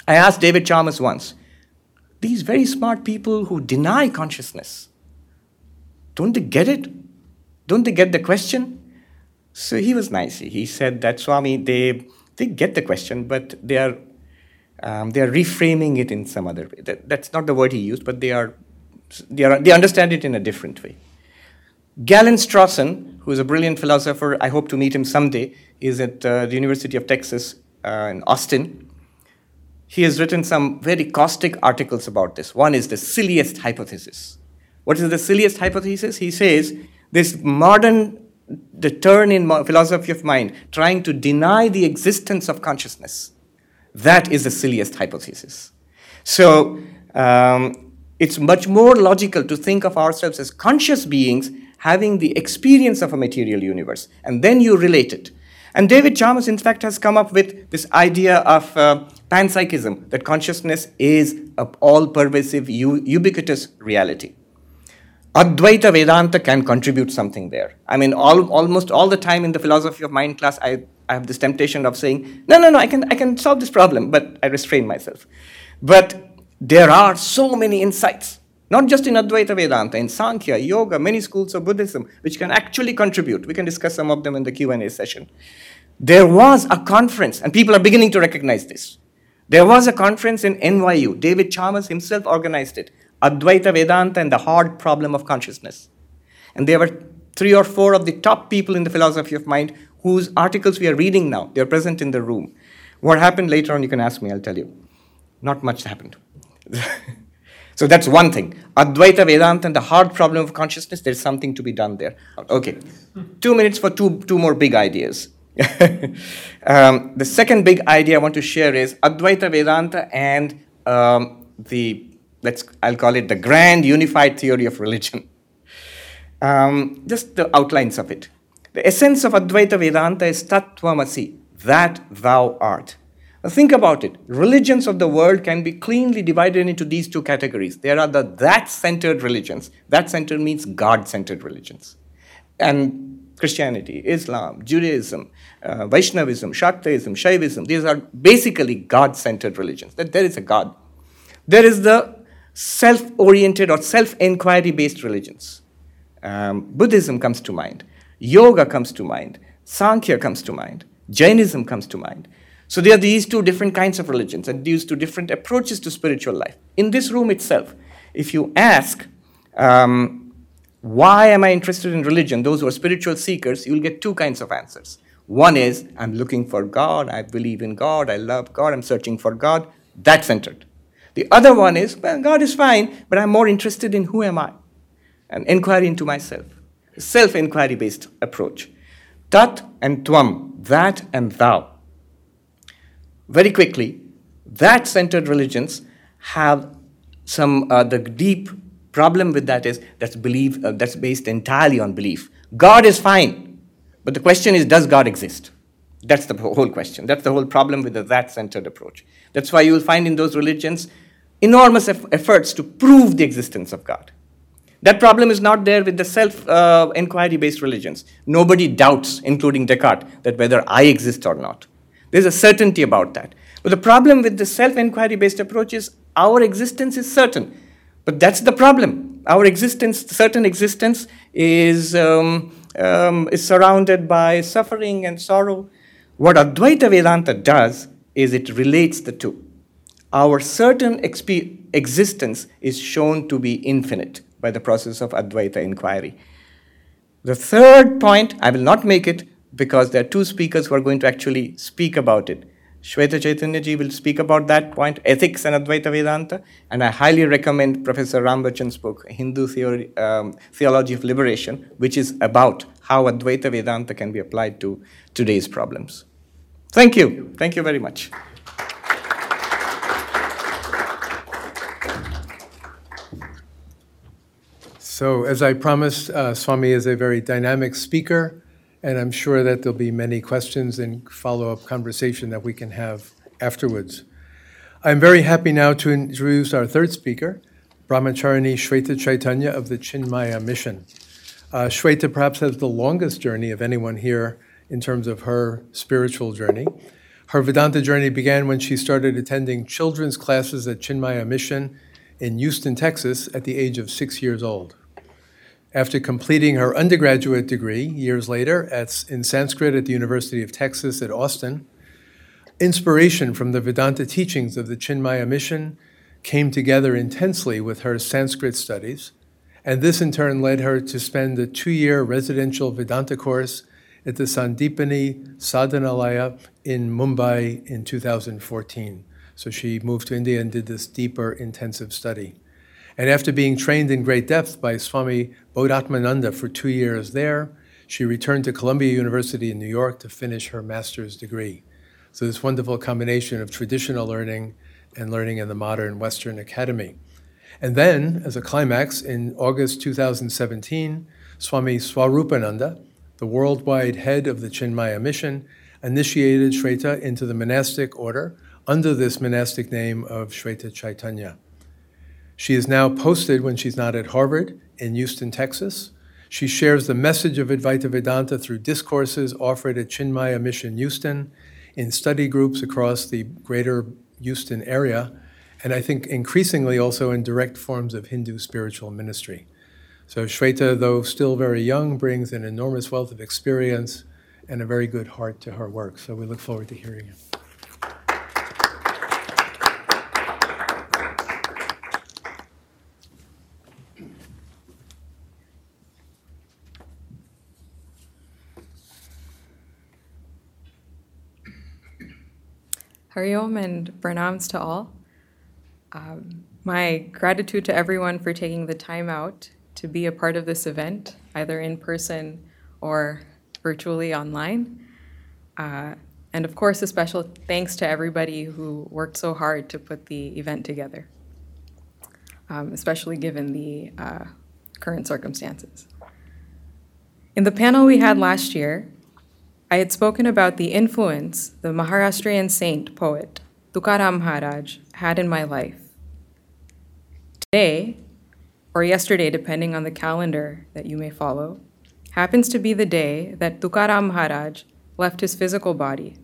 I asked David Chalmers once, these very smart people who deny consciousness, don't they get it? Don't they get the question? So he was nice. He said that Swami, they, they get the question, but they are, um, they are reframing it in some other way. That, that's not the word he used, but they, are, they, are, they understand it in a different way. Galen Strawson, who is a brilliant philosopher, I hope to meet him someday, is at uh, the University of Texas uh, in Austin. He has written some very caustic articles about this. One is the silliest hypothesis. What is the silliest hypothesis? He says this modern the turn in philosophy of mind, trying to deny the existence of consciousness. That is the silliest hypothesis. So um, it's much more logical to think of ourselves as conscious beings having the experience of a material universe, and then you relate it. And David Chalmers, in fact, has come up with this idea of uh, panpsychism, that consciousness is an all pervasive, ubiquitous reality. Advaita Vedanta can contribute something there. I mean, all, almost all the time in the philosophy of mind class, I, I have this temptation of saying, no, no, no, I can, I can solve this problem, but I restrain myself. But there are so many insights, not just in Advaita Vedanta, in Sankhya, Yoga, many schools of Buddhism, which can actually contribute. We can discuss some of them in the Q&A session. There was a conference, and people are beginning to recognize this. There was a conference in NYU. David Chalmers himself organized it. Advaita Vedanta and the hard problem of consciousness. And there were three or four of the top people in the philosophy of mind whose articles we are reading now. They're present in the room. What happened later on, you can ask me, I'll tell you. Not much happened. so that's one thing. Advaita Vedanta and the hard problem of consciousness, there's something to be done there. Okay. Two minutes for two, two more big ideas. um, the second big idea I want to share is Advaita Vedanta and um, the let's I'll call it the grand unified theory of religion. Um, just the outlines of it. The essence of Advaita Vedanta is Tattvamasi, that thou art. Now think about it. Religions of the world can be cleanly divided into these two categories. There are the that centered religions. That centered means God centered religions. And Christianity, Islam, Judaism, uh, Vaishnavism, Shaktaism, Shaivism, these are basically God centered religions. That there is a God. There is the self oriented or self inquiry based religions. Um, Buddhism comes to mind, yoga comes to mind, Sankhya comes to mind, Jainism comes to mind. So there are these two different kinds of religions and these two different approaches to spiritual life. In this room itself, if you ask, um, why am I interested in religion? Those who are spiritual seekers, you'll get two kinds of answers. One is, I'm looking for God, I believe in God, I love God, I'm searching for God. That's centered. The other one is, well, God is fine, but I'm more interested in who am I? An inquiry into myself. Self inquiry based approach. Tat and Tvam, that and thou. Very quickly, that centered religions have some, uh, the deep problem with that is that's belief, uh, that's based entirely on belief. God is fine, but the question is, does God exist? That's the whole question. That's the whole problem with the that centered approach. That's why you will find in those religions enormous eff- efforts to prove the existence of God. That problem is not there with the self uh, inquiry based religions. Nobody doubts, including Descartes, that whether I exist or not. There's a certainty about that. But the problem with the self inquiry based approach is our existence is certain. But that's the problem. Our existence, certain existence, is, um, um, is surrounded by suffering and sorrow. What Advaita Vedanta does is it relates the two our certain exp- existence is shown to be infinite by the process of Advaita inquiry. The third point, I will not make it because there are two speakers who are going to actually speak about it. Shweta Chaitanya ji will speak about that point, ethics and Advaita Vedanta, and I highly recommend Professor Rambachan's book, Hindu Theory, um, Theology of Liberation, which is about how Advaita Vedanta can be applied to today's problems. Thank you. Thank you very much. So, as I promised, uh, Swami is a very dynamic speaker, and I'm sure that there'll be many questions and follow up conversation that we can have afterwards. I'm very happy now to introduce our third speaker, Brahmacharini Shweta Chaitanya of the Chinmaya Mission. Uh, Shweta perhaps has the longest journey of anyone here in terms of her spiritual journey. Her Vedanta journey began when she started attending children's classes at Chinmaya Mission in Houston, Texas, at the age of six years old. After completing her undergraduate degree years later at, in Sanskrit at the University of Texas at Austin, inspiration from the Vedanta teachings of the Chinmaya mission came together intensely with her Sanskrit studies, and this in turn led her to spend a two year residential Vedanta course at the Sandeepany Sadhanalaya in Mumbai in 2014. So she moved to India and did this deeper, intensive study. And after being trained in great depth by Swami Bodhatmananda for two years there, she returned to Columbia University in New York to finish her master's degree. So, this wonderful combination of traditional learning and learning in the modern Western academy. And then, as a climax, in August 2017, Swami Swarupananda, the worldwide head of the Chinmaya mission, initiated Shweta into the monastic order under this monastic name of Shweta Chaitanya. She is now posted when she's not at Harvard in Houston, Texas. She shares the message of Advaita Vedanta through discourses offered at Chinmaya Mission Houston, in study groups across the greater Houston area, and I think increasingly also in direct forms of Hindu spiritual ministry. So Shweta, though still very young, brings an enormous wealth of experience and a very good heart to her work. So we look forward to hearing it. Hari Om and pranams to all. Um, my gratitude to everyone for taking the time out to be a part of this event, either in person or virtually online. Uh, and of course, a special thanks to everybody who worked so hard to put the event together, um, especially given the uh, current circumstances. In the panel we had last year, I had spoken about the influence the Maharashtrian saint poet Tukaram Maharaj had in my life. Today, or yesterday, depending on the calendar that you may follow, happens to be the day that Tukaram Maharaj left his physical body.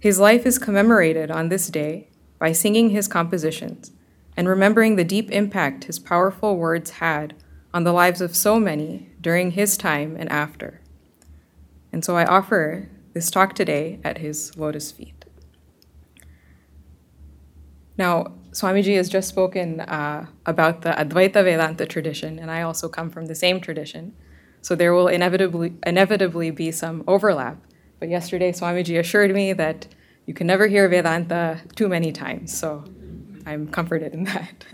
His life is commemorated on this day by singing his compositions and remembering the deep impact his powerful words had on the lives of so many during his time and after. And so I offer this talk today at his lotus feet. Now, Swamiji has just spoken uh, about the Advaita Vedanta tradition, and I also come from the same tradition. So there will inevitably, inevitably be some overlap. But yesterday, Swamiji assured me that you can never hear Vedanta too many times, so I'm comforted in that.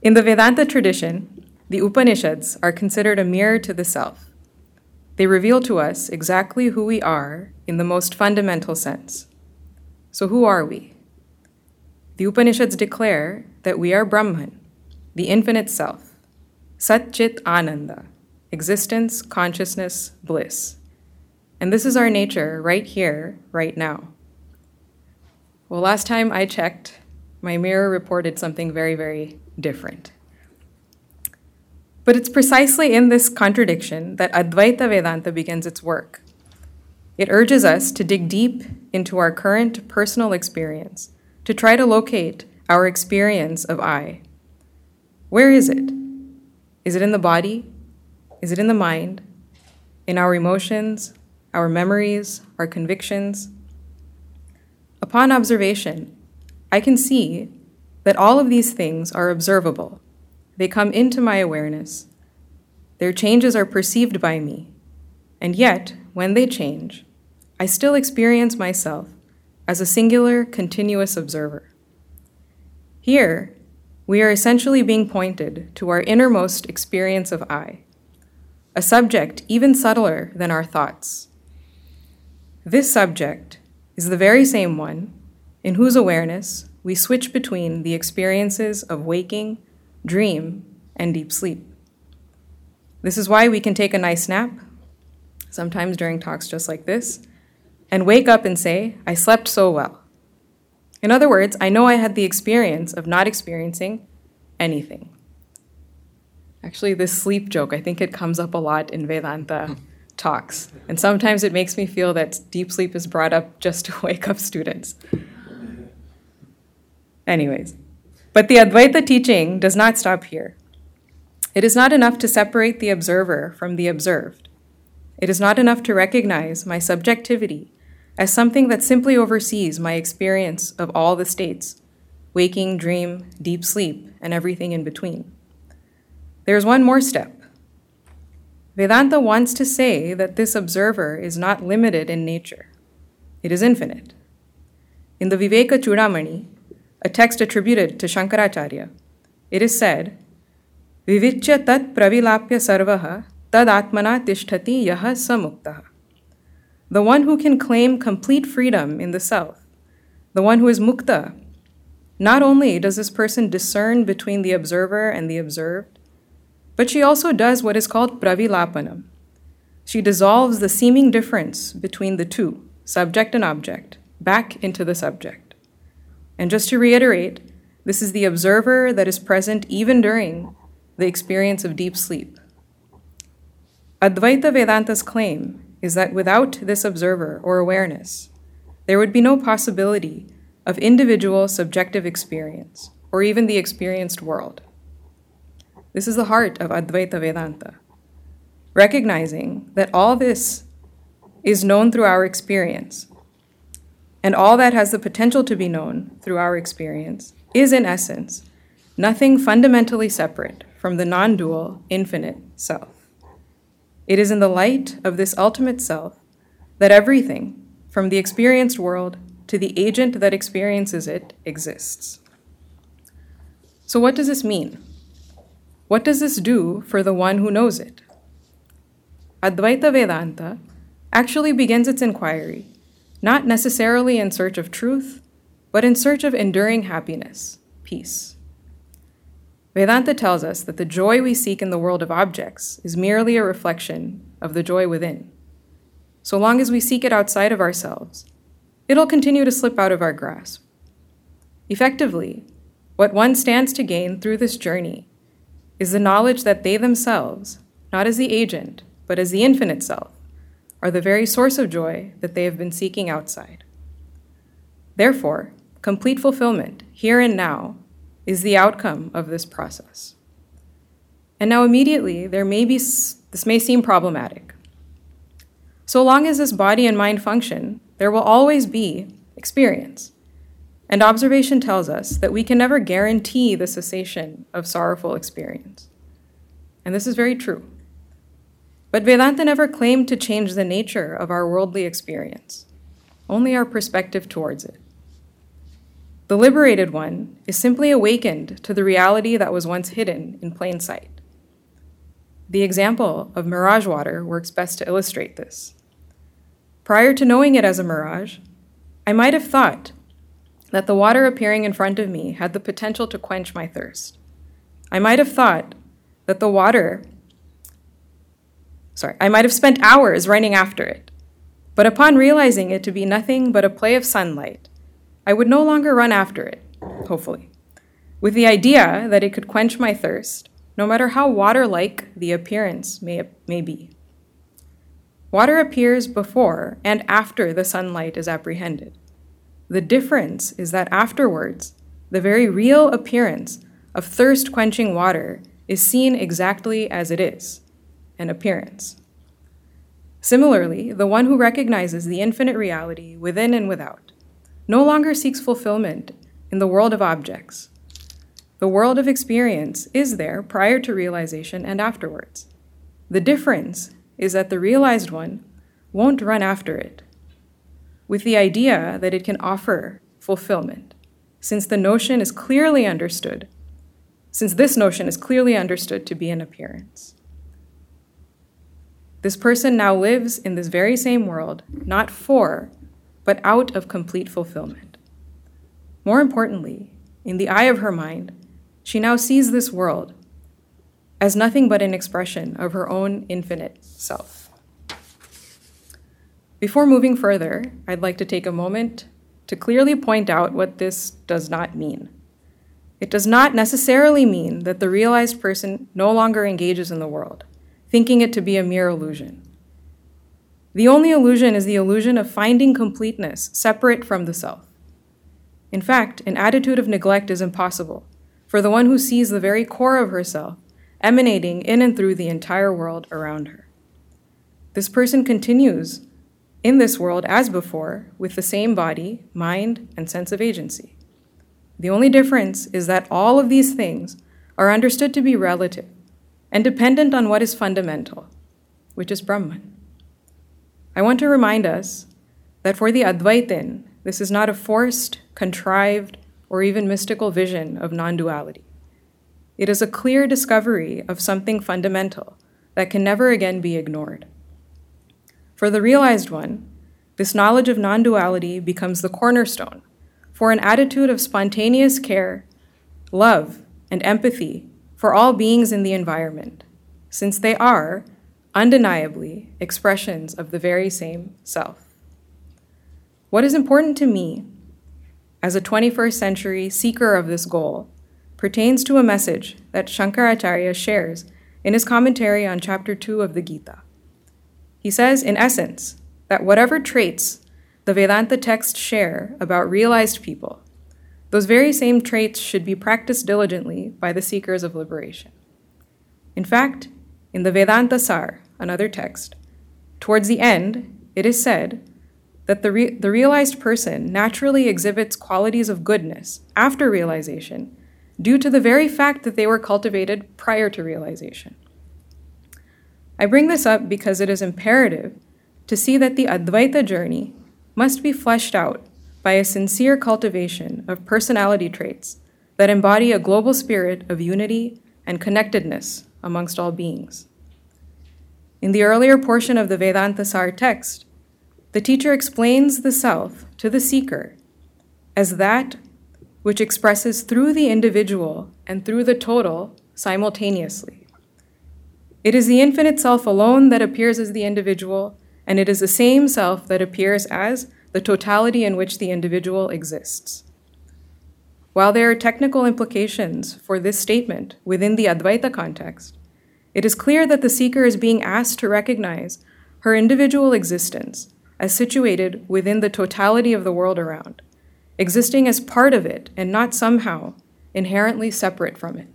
In the Vedanta tradition, the Upanishads are considered a mirror to the self. They reveal to us exactly who we are in the most fundamental sense. So, who are we? The Upanishads declare that we are Brahman, the infinite self, Sat Chit Ananda, existence, consciousness, bliss. And this is our nature right here, right now. Well, last time I checked, my mirror reported something very, very different. But it's precisely in this contradiction that Advaita Vedanta begins its work. It urges us to dig deep into our current personal experience to try to locate our experience of I. Where is it? Is it in the body? Is it in the mind? In our emotions, our memories, our convictions? Upon observation, I can see that all of these things are observable they come into my awareness. Their changes are perceived by me. And yet, when they change, I still experience myself as a singular, continuous observer. Here, we are essentially being pointed to our innermost experience of I, a subject even subtler than our thoughts. This subject is the very same one in whose awareness we switch between the experiences of waking dream, and deep sleep. This is why we can take a nice nap, sometimes during talks just like this, and wake up and say, I slept so well. In other words, I know I had the experience of not experiencing anything. Actually, this sleep joke, I think it comes up a lot in Vedanta hmm. talks. And sometimes it makes me feel that deep sleep is brought up just to wake up students. Anyways, but the Advaita teaching does not stop here. It is not enough to separate the observer from the observed. It is not enough to recognize my subjectivity as something that simply oversees my experience of all the states waking, dream, deep sleep, and everything in between. There's one more step. Vedanta wants to say that this observer is not limited in nature, it is infinite. In the Viveka Chudamani, a text attributed to Shankaracharya, it is said, Vivichya tat pravilapya sarvaha tad atmana tishtati yaha samuktaha. The one who can claim complete freedom in the self, the one who is mukta, not only does this person discern between the observer and the observed, but she also does what is called pravilapanam. She dissolves the seeming difference between the two, subject and object, back into the subject. And just to reiterate, This is the observer that is present even during the experience of deep sleep. Advaita Vedanta's claim is that without this observer or awareness, there would be no possibility of individual subjective experience or even the experienced world. This is the heart of Advaita Vedanta, recognizing that all this is known through our experience, and all that has the potential to be known through our experience is, in essence, nothing fundamentally separate from the non dual, infinite self. It is in the light of this ultimate self that everything, from the experienced world to the agent that experiences it, exists. So, what does this mean? What does this do for the one who knows it? Advaita Vedanta actually begins its inquiry not necessarily in search of truth, but in search of enduring happiness, peace. Vedanta tells us that the joy we seek in the world of objects is merely a reflection of the joy within. So long as we seek it outside of ourselves, it'll continue to slip out of our grasp. Effectively, what one stands to gain through this journey is the knowledge that they themselves, not as the agent, but as the infinite self, are the very source of joy that they have been seeking outside. Therefore, complete fulfillment, here and now, is the outcome of this process. And now, immediately, there may be, this may seem problematic. So long as this body and mind function, there will always be experience. And observation tells us that we can never guarantee the cessation of sorrowful experience. And this is very true. But Vedanta never claimed to change the nature of our worldly experience, only our perspective towards it. The liberated one is simply awakened to the reality that was once hidden in plain sight. The example of mirage water works best to illustrate this. Prior to knowing it as a mirage, I might have thought that the water appearing in front of me had the potential to quench my thirst. I might have thought that the water Sorry, I might have spent hours running after it. But upon realizing it to be nothing but a play of sunlight, I would no longer run after it, hopefully, with the idea that it could quench my thirst, no matter how water like the appearance may, may be. Water appears before and after the sunlight is apprehended. The difference is that afterwards, the very real appearance of thirst quenching water is seen exactly as it is and appearance. Similarly, the one who recognizes the infinite reality within and without no longer seeks fulfillment in the world of objects. The world of experience is there prior to realization and afterwards. The difference is that the realized one won't run after it, with the idea that it can offer fulfillment, since the notion is clearly understood, since this notion is clearly understood to be an appearance. This person now lives in this very same world, not for, but out of complete fulfillment. More importantly, in the eye of her mind, she now sees this world as nothing but an expression of her own infinite self. Before moving further, I'd like to take a moment to clearly point out what this does not mean. It does not necessarily mean that the realized person no longer engages in the world thinking it to be a mere illusion. The only illusion is the illusion of finding completeness separate from the self. In fact, an attitude of neglect is impossible for the one who sees the very core of herself emanating in and through the entire world around her. This person continues in this world as before with the same body, mind, and sense of agency. The only difference is that all of these things are understood to be relative and dependent on what is fundamental, which is Brahman. I want to remind us that for the Advaitin, this is not a forced, contrived, or even mystical vision of non duality. It is a clear discovery of something fundamental that can never again be ignored. For the realized one, this knowledge of non duality becomes the cornerstone for an attitude of spontaneous care, love, and empathy for all beings in the environment, since they are, undeniably, expressions of the very same self. What is important to me as a 21st century seeker of this goal, pertains to a message that Shankaracharya shares in his commentary on chapter 2 of the Gita. He says, in essence, that whatever traits the Vedanta texts share about realized people, those very same traits should be practiced diligently by the seekers of liberation. In fact, in the Vedanta Sar, another text, towards the end, it is said that the, re- the realized person naturally exhibits qualities of goodness after realization due to the very fact that they were cultivated prior to realization. I bring this up because it is imperative to see that the Advaita journey must be fleshed out by a sincere cultivation of personality traits that embody a global spirit of unity and connectedness amongst all beings. In the earlier portion of the Vedanta Sar text, the teacher explains the self to the seeker as that which expresses through the individual and through the total simultaneously. It is the infinite self alone that appears as the individual, and it is the same self that appears as the totality in which the individual exists. While there are technical implications for this statement within the Advaita context, it is clear that the seeker is being asked to recognize her individual existence as situated within the totality of the world around, existing as part of it and not somehow inherently separate from it.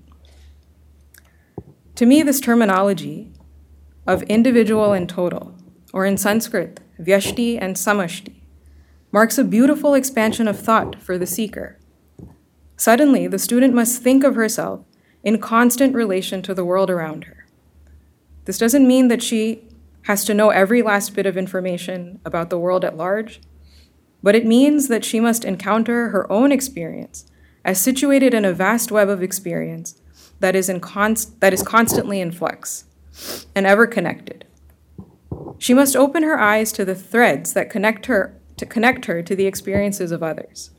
To me, this terminology of individual and total, or in Sanskrit, vyashti and samashti, marks a beautiful expansion of thought for the seeker. Suddenly, the student must think of herself in constant relation to the world around her. This doesn't mean that she has to know every last bit of information about the world at large, but it means that she must encounter her own experience as situated in a vast web of experience that is, in const- that is constantly in flux and ever connected. She must open her eyes to the threads that connect her to connect her to the experiences of others.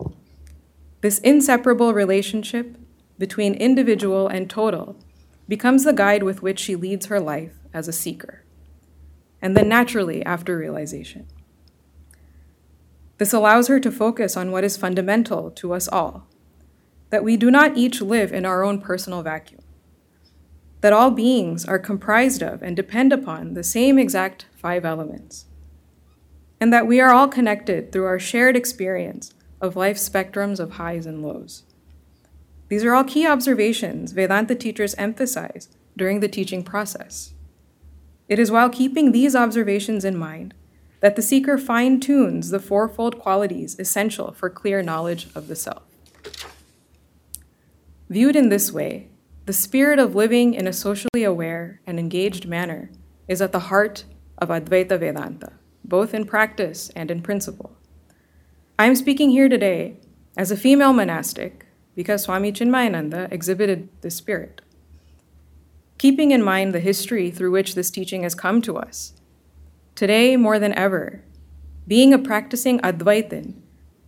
This inseparable relationship between individual and total becomes the guide with which she leads her life as a seeker and then naturally after realization. This allows her to focus on what is fundamental to us all that we do not each live in our own personal vacuum, that all beings are comprised of and depend upon the same exact five elements, and that we are all connected through our shared experience of life's spectrums of highs and lows. These are all key observations Vedanta teachers emphasize during the teaching process. It is while keeping these observations in mind that the seeker fine tunes the fourfold qualities essential for clear knowledge of the self. Viewed in this way, the spirit of living in a socially aware and engaged manner is at the heart of Advaita Vedanta, both in practice and in principle. I am speaking here today as a female monastic because Swami Chinmayananda exhibited this spirit keeping in mind the history through which this teaching has come to us. Today, more than ever, being a practicing Advaitin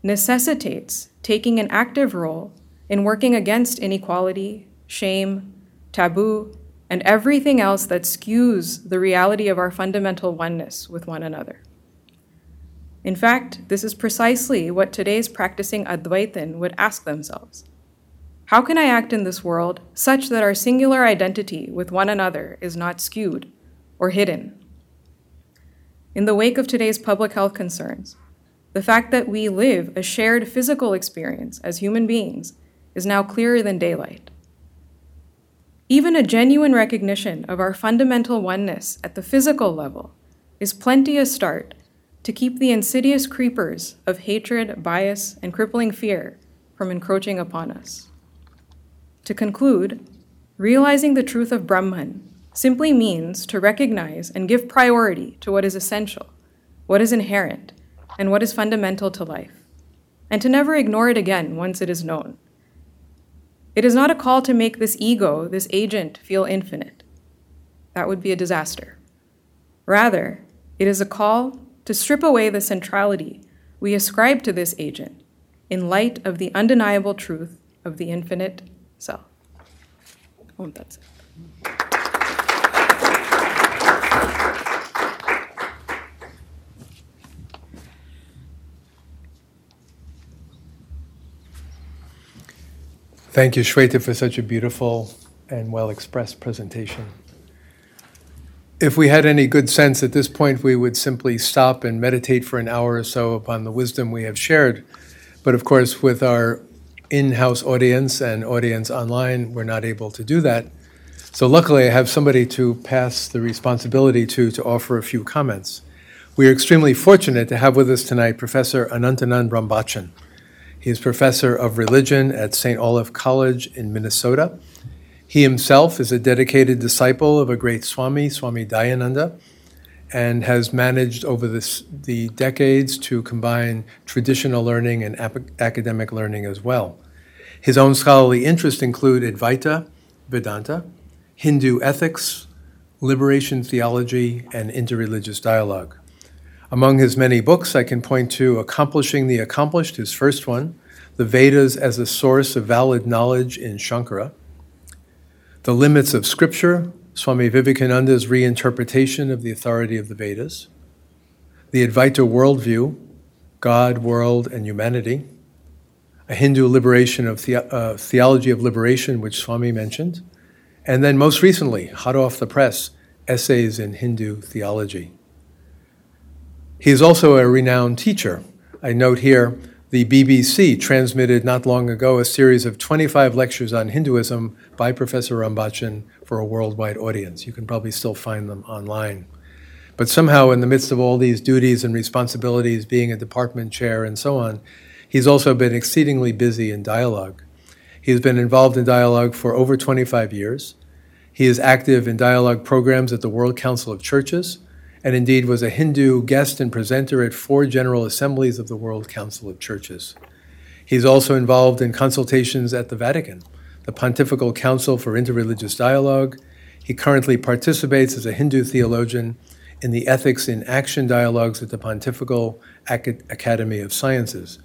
necessitates taking an active role in working against inequality, shame, taboo, and everything else that skews the reality of our fundamental oneness with one another. In fact, this is precisely what today's practicing Advaitin would ask themselves. How can I act in this world such that our singular identity with one another is not skewed or hidden? In the wake of today's public health concerns, the fact that we live a shared physical experience as human beings is now clearer than daylight. Even a genuine recognition of our fundamental oneness at the physical level is plenty a start to keep the insidious creepers of hatred, bias, and crippling fear from encroaching upon us. To conclude, realizing the truth of Brahman simply means to recognize and give priority to what is essential, what is inherent, and what is fundamental to life, and to never ignore it again once it is known. It is not a call to make this ego, this agent, feel infinite. That would be a disaster. Rather, it is a call to strip away the centrality we ascribe to this agent in light of the undeniable truth of the infinite self. Oh, that's it. Thank you, Shweta, for such a beautiful and well expressed presentation. If we had any good sense at this point, we would simply stop and meditate for an hour or so upon the wisdom we have shared. But of course, with our in house audience and audience online, we're not able to do that. So luckily, I have somebody to pass the responsibility to to offer a few comments. We are extremely fortunate to have with us tonight Professor Anantanand Rambachan. He is professor of religion at St. Olaf College in Minnesota. He himself is a dedicated disciple of a great Swami, Swami Dayananda, and has managed over the decades to combine traditional learning and ap- academic learning as well. His own scholarly interests include Advaita, Vedanta, Hindu ethics, liberation theology, and interreligious dialogue. Among his many books, I can point to Accomplishing the Accomplished, his first one, The Vedas as a Source of Valid Knowledge in Shankara, The Limits of Scripture, Swami Vivekananda's reinterpretation of the authority of the Vedas, The Advaita Worldview, God, World, and Humanity, A Hindu Liberation of the- uh, Theology of Liberation, which Swami mentioned, and then most recently, hot off the press, Essays in Hindu Theology. He is also a renowned teacher. I note here the BBC transmitted not long ago a series of 25 lectures on Hinduism by Professor Rambachan for a worldwide audience. You can probably still find them online. But somehow, in the midst of all these duties and responsibilities, being a department chair and so on, he's also been exceedingly busy in dialogue. He has been involved in dialogue for over 25 years. He is active in dialogue programs at the World Council of Churches, and indeed was a Hindu guest and presenter at four General Assemblies of the World Council of Churches. He's also involved in consultations at the Vatican, the Pontifical Council for Interreligious Dialogue. He currently participates as a Hindu theologian in the Ethics in Action dialogues at the Pontifical Ac- Academy of Sciences.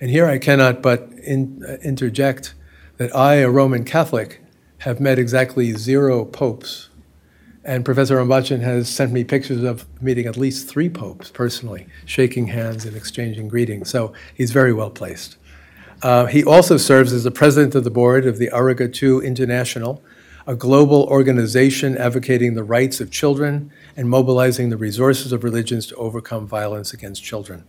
And here I cannot but in, uh, interject that I, a Roman Catholic, have met exactly zero popes and Professor Rambachan has sent me pictures of meeting at least three popes personally, shaking hands and exchanging greetings. So he's very well placed. Uh, he also serves as the president of the board of the Arigatou International, a global organization advocating the rights of children and mobilizing the resources of religions to overcome violence against children.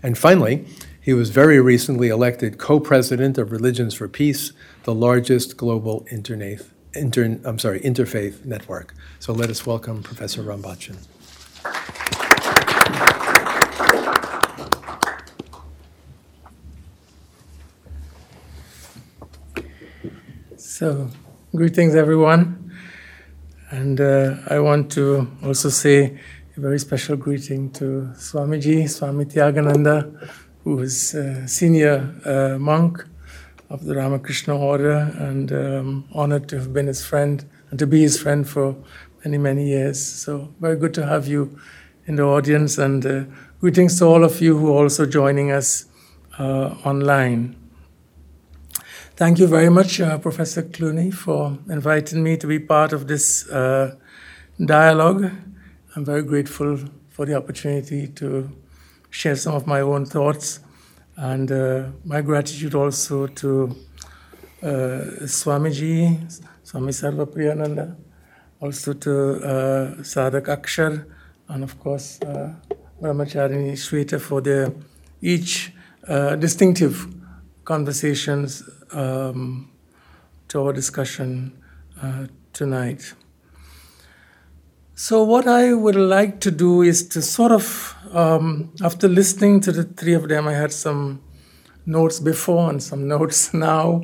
And finally, he was very recently elected co president of Religions for Peace, the largest global interna- inter- I'm sorry, interfaith network. So let us welcome Professor Rambachan. So, greetings everyone. And uh, I want to also say a very special greeting to Swamiji, Swami Tyagananda, who is a senior uh, monk of the Ramakrishna order and um, honored to have been his friend and to be his friend for many, many years. So, very good to have you in the audience and uh, greetings to all of you who are also joining us uh, online. Thank you very much, uh, Professor Clooney, for inviting me to be part of this uh, dialogue. I'm very grateful for the opportunity to share some of my own thoughts, and uh, my gratitude also to uh, Swamiji, Swami Sarvapriyananda, also to uh, Sadhak Akshar, and of course, uh, Brahmacharini Shweta for their each uh, distinctive conversations um, to our discussion uh, tonight. So, what I would like to do is to sort of, um, after listening to the three of them, I had some notes before and some notes now.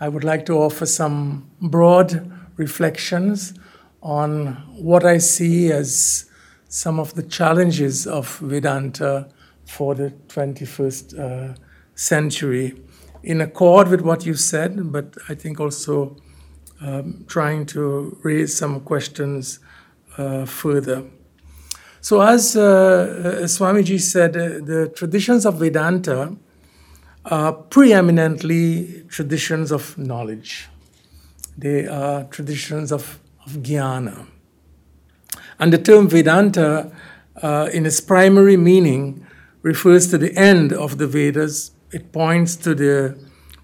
I would like to offer some broad reflections on what I see as some of the challenges of Vedanta for the 21st uh, century in accord with what you said, but I think also um, trying to raise some questions further. So, as uh, uh, Swamiji said, uh, the traditions of Vedanta are preeminently traditions of knowledge. They are traditions of, of jnana. And the term Vedanta, uh, in its primary meaning, refers to the end of the Vedas it points to the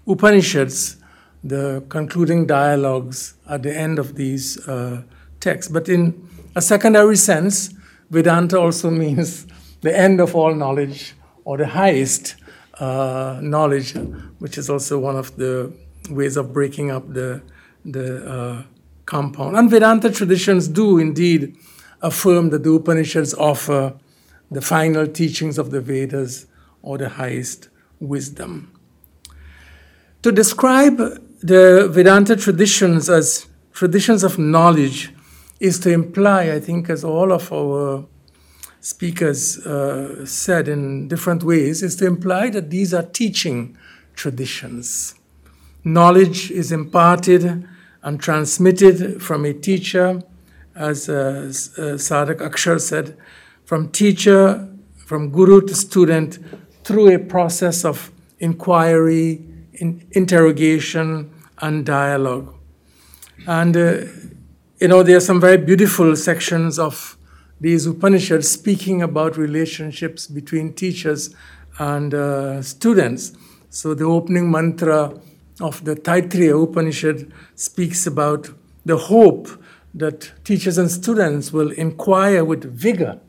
Upanishads the concluding dialogues at the end of these uh, texts. But in a secondary sense, Vedanta also means the end of all knowledge or the highest uh, knowledge, which is also one of the ways of breaking up the, the uh, compound. And Vedanta traditions do indeed affirm that the Upanishads offer the final teachings of the Vedas or the highest wisdom. To describe the Vedanta traditions as traditions of knowledge is to imply, I think, as all of our speakers uh, said in different ways, is to imply that these are teaching traditions. Knowledge is imparted and transmitted from a teacher, as uh, uh, Sadhak Akshar said, from teacher, from guru to student, through a process of inquiry, in interrogation, and dialogue. And, uh, you know, there are some very beautiful sections of these Upanishads speaking about relationships between teachers and uh, students. So the opening mantra of the Taittiriya Upanishad speaks about the hope that teachers and students will inquire with vigor,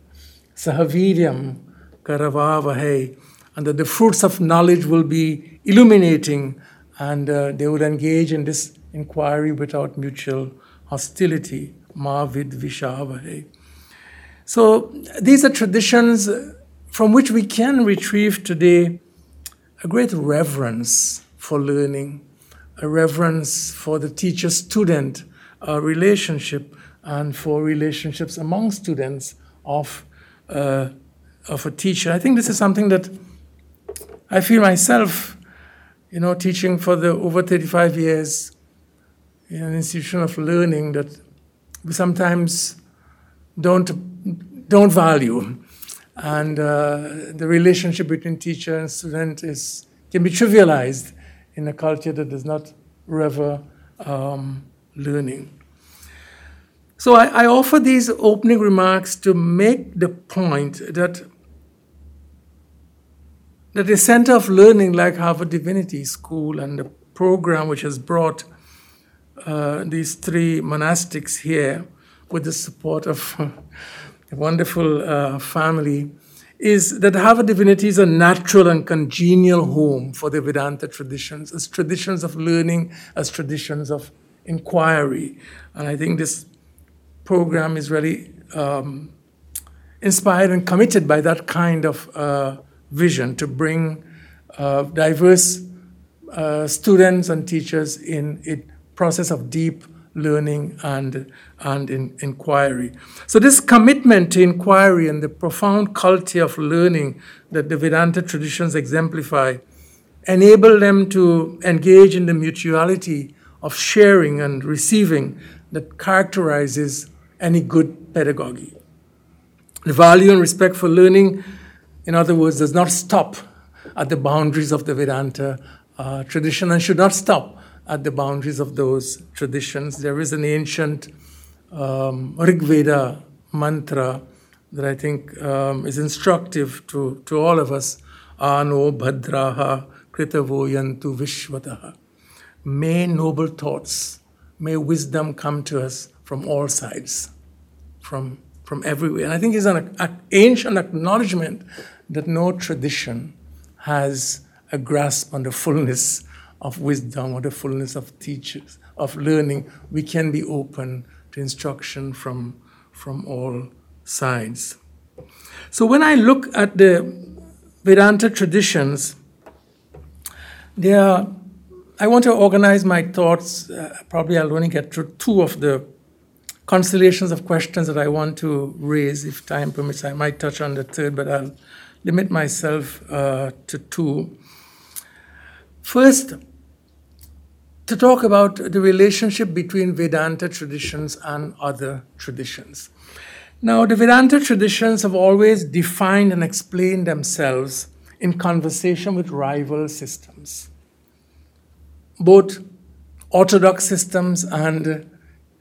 sahaviryam karavavahe, and that the fruits of knowledge will be illuminating and uh, they would engage in this inquiry without mutual hostility. Ma vid vishavahe. So these are traditions from which we can retrieve today a great reverence for learning, a reverence for the teacher student relationship, and for relationships among students of, uh, of a teacher. I think this is something that I feel myself, you know, teaching for the over 35 years in an institution of learning that we sometimes don't, don't value. And uh, the relationship between teacher and student is, can be trivialized in a culture that does not revere um, learning. So I, I, offer these opening remarks to make the point that, that a center of learning like Harvard Divinity School and the program which has brought uh, these three monastics here with the support of a wonderful uh, family is that Harvard Divinity is a natural and congenial home for the Vedanta traditions, as traditions of learning, as traditions of inquiry. And I think this program is really um, inspired and committed by that kind of uh, vision to bring uh, diverse uh, students and teachers in a process of deep learning and, and in, inquiry. So, this commitment to inquiry and the profound culture of learning that the Vedanta traditions exemplify enable them to engage in the mutuality of sharing and receiving that characterizes any good pedagogy. The value and respect for learning, in other words, does not stop at the boundaries of the Vedanta uh, tradition and should not stop at the boundaries of those traditions. There is an ancient um, Rig Veda mantra that I think um, is instructive to, to all of us. Ano bhadraha kritavoyantu vishvataha. May noble thoughts, may wisdom come to us from all sides, from, from everywhere. And I think it's an, an ancient acknowledgement that no tradition has a grasp on the fullness of wisdom or the fullness of teachers, of learning, we can be open to instruction from, from all sides. So when I look at the Vedanta traditions, there are, I want to organize my thoughts. Uh, probably I'll only get through two of the constellations of questions that I want to raise. If time permits, I might touch on the third, but I'll limit myself uh, to two. First, to talk about the relationship between Vedanta traditions and other traditions. Now, the Vedanta traditions have always defined and explained themselves in conversation with rival systems, both orthodox systems and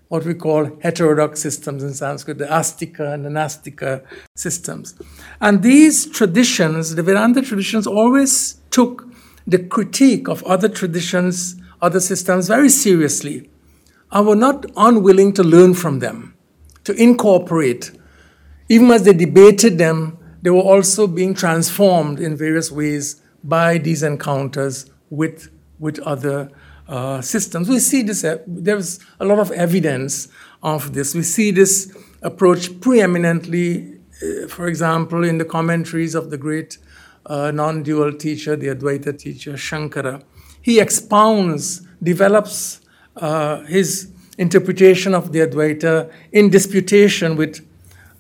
what we call heterodox systems in Sanskrit, the Astika and the Nastika systems. And these traditions, the Vedanta traditions, always took the critique of other traditions other systems very seriously and were not unwilling to learn from them, to incorporate. Even as they debated them, they were also being transformed in various ways by these encounters with, with other uh, systems. We see this, uh, there's a lot of evidence of this. We see this approach preeminently, uh, for example, in the commentaries of the great uh, non dual teacher, the Advaita teacher, Shankara. He expounds, develops uh, his interpretation of the Advaita in disputation with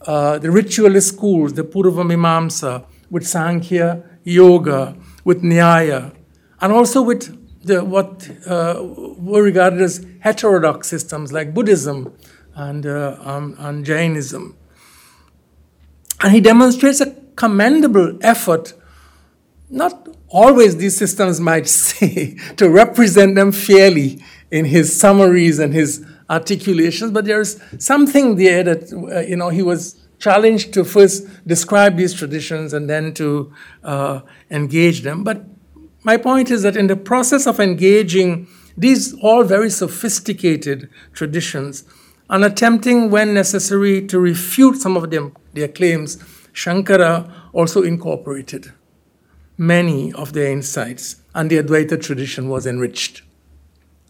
uh, the ritualist schools, the Purva Mimamsa, with Sankhya, Yoga, with Nyaya, and also with the, what uh, were regarded as heterodox systems like Buddhism and, uh, um, and Jainism. And he demonstrates a commendable effort, not always these systems might say, to represent them fairly in his summaries and his articulations, but there's something there that, uh, you know, he was challenged to first describe these traditions and then to uh, engage them. But my point is that in the process of engaging these all very sophisticated traditions and attempting, when necessary, to refute some of them, their claims, Shankara also incorporated many of their insights, and the Advaita tradition was enriched.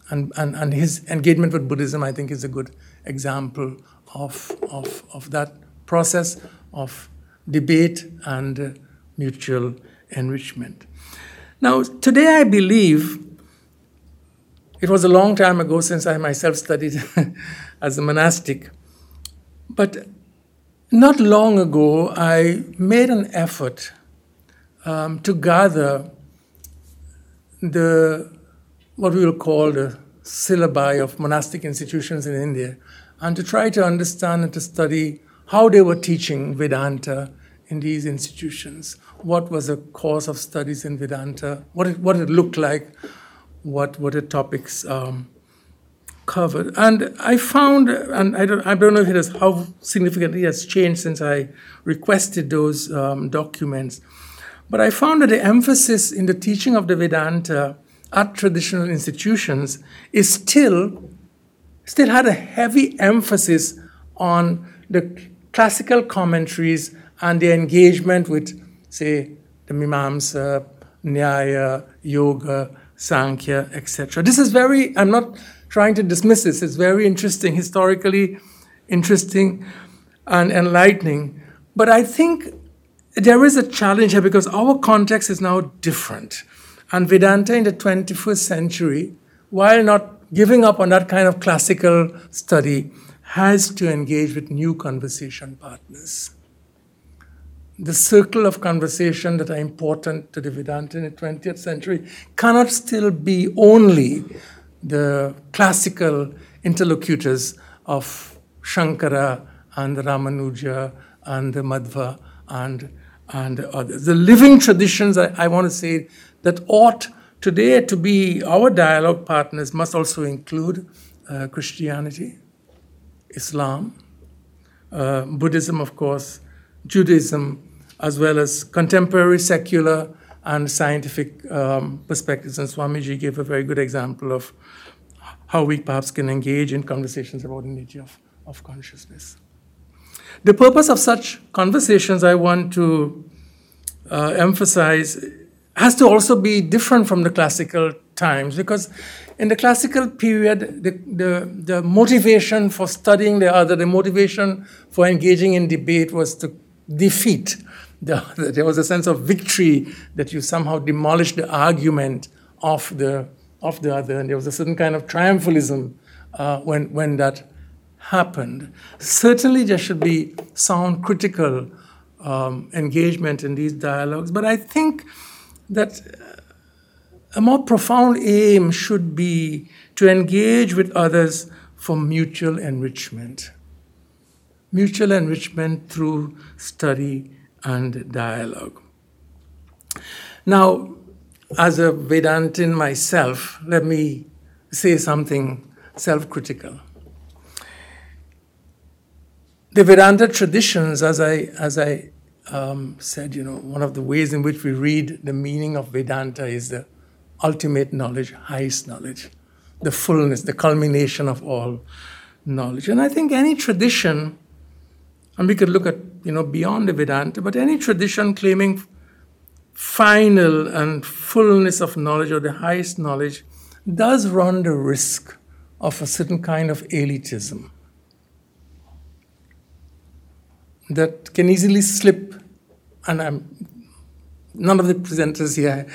And, and, and his engagement with Buddhism, I think, is a good example of, of, of that process of debate and uh, mutual enrichment. Now, today I believe it was a long time ago since I myself studied as a monastic, but not long ago I made an effort um, to gather the what we will call the syllabi of monastic institutions in India and to try to understand and to study how they were teaching Vedanta in these institutions. What was the course of studies in Vedanta, what it, what it looked like, what, what the topics um, covered. And I found, and I don't, I don't know if it has, how significantly it has changed since I requested those um, documents, but I found that the emphasis in the teaching of the Vedanta at traditional institutions is still, still had a heavy emphasis on the classical commentaries and the engagement with say, the Mimamsa, Nyaya, Yoga, Sankhya, etc. This is very, I'm not trying to dismiss this, it's very interesting, historically interesting and enlightening. But I think there is a challenge here because our context is now different. And Vedanta in the 21st century, while not giving up on that kind of classical study, has to engage with new conversation partners the circle of conversation that are important to the Vedanta in the 20th century cannot still be only the classical interlocutors of Shankara and Ramanuja and the Madhva and, and others. The living traditions, I, I want to say, that ought today to be our dialogue partners must also include uh, Christianity, Islam, uh, Buddhism, of course, Judaism, as well as contemporary secular and scientific um, perspectives. And Swamiji gave a very good example of how we perhaps can engage in conversations about the nature of, of consciousness. The purpose of such conversations, I want to uh, emphasize, has to also be different from the classical times because in the classical period, the, the, the motivation for studying the other, the motivation for engaging in debate was to defeat the, there was a sense of victory that you somehow demolished the argument of the, of the other, and there was a certain kind of triumphalism uh, when, when that happened. Certainly, there should be sound critical um, engagement in these dialogues, but I think that a more profound aim should be to engage with others for mutual enrichment. Mutual enrichment through study and dialogue. Now, as a Vedantin myself, let me say something self critical. The Vedanta traditions, as I, as I um, said, you know, one of the ways in which we read the meaning of Vedanta is the ultimate knowledge, highest knowledge. the fullness, the culmination of all knowledge. And I think any tradition, and we could look at, you know, beyond the Vedanta, but any tradition claiming final and fullness of knowledge or the highest knowledge does run the risk of a certain kind of elitism that can easily slip, and I'm, none of the presenters here,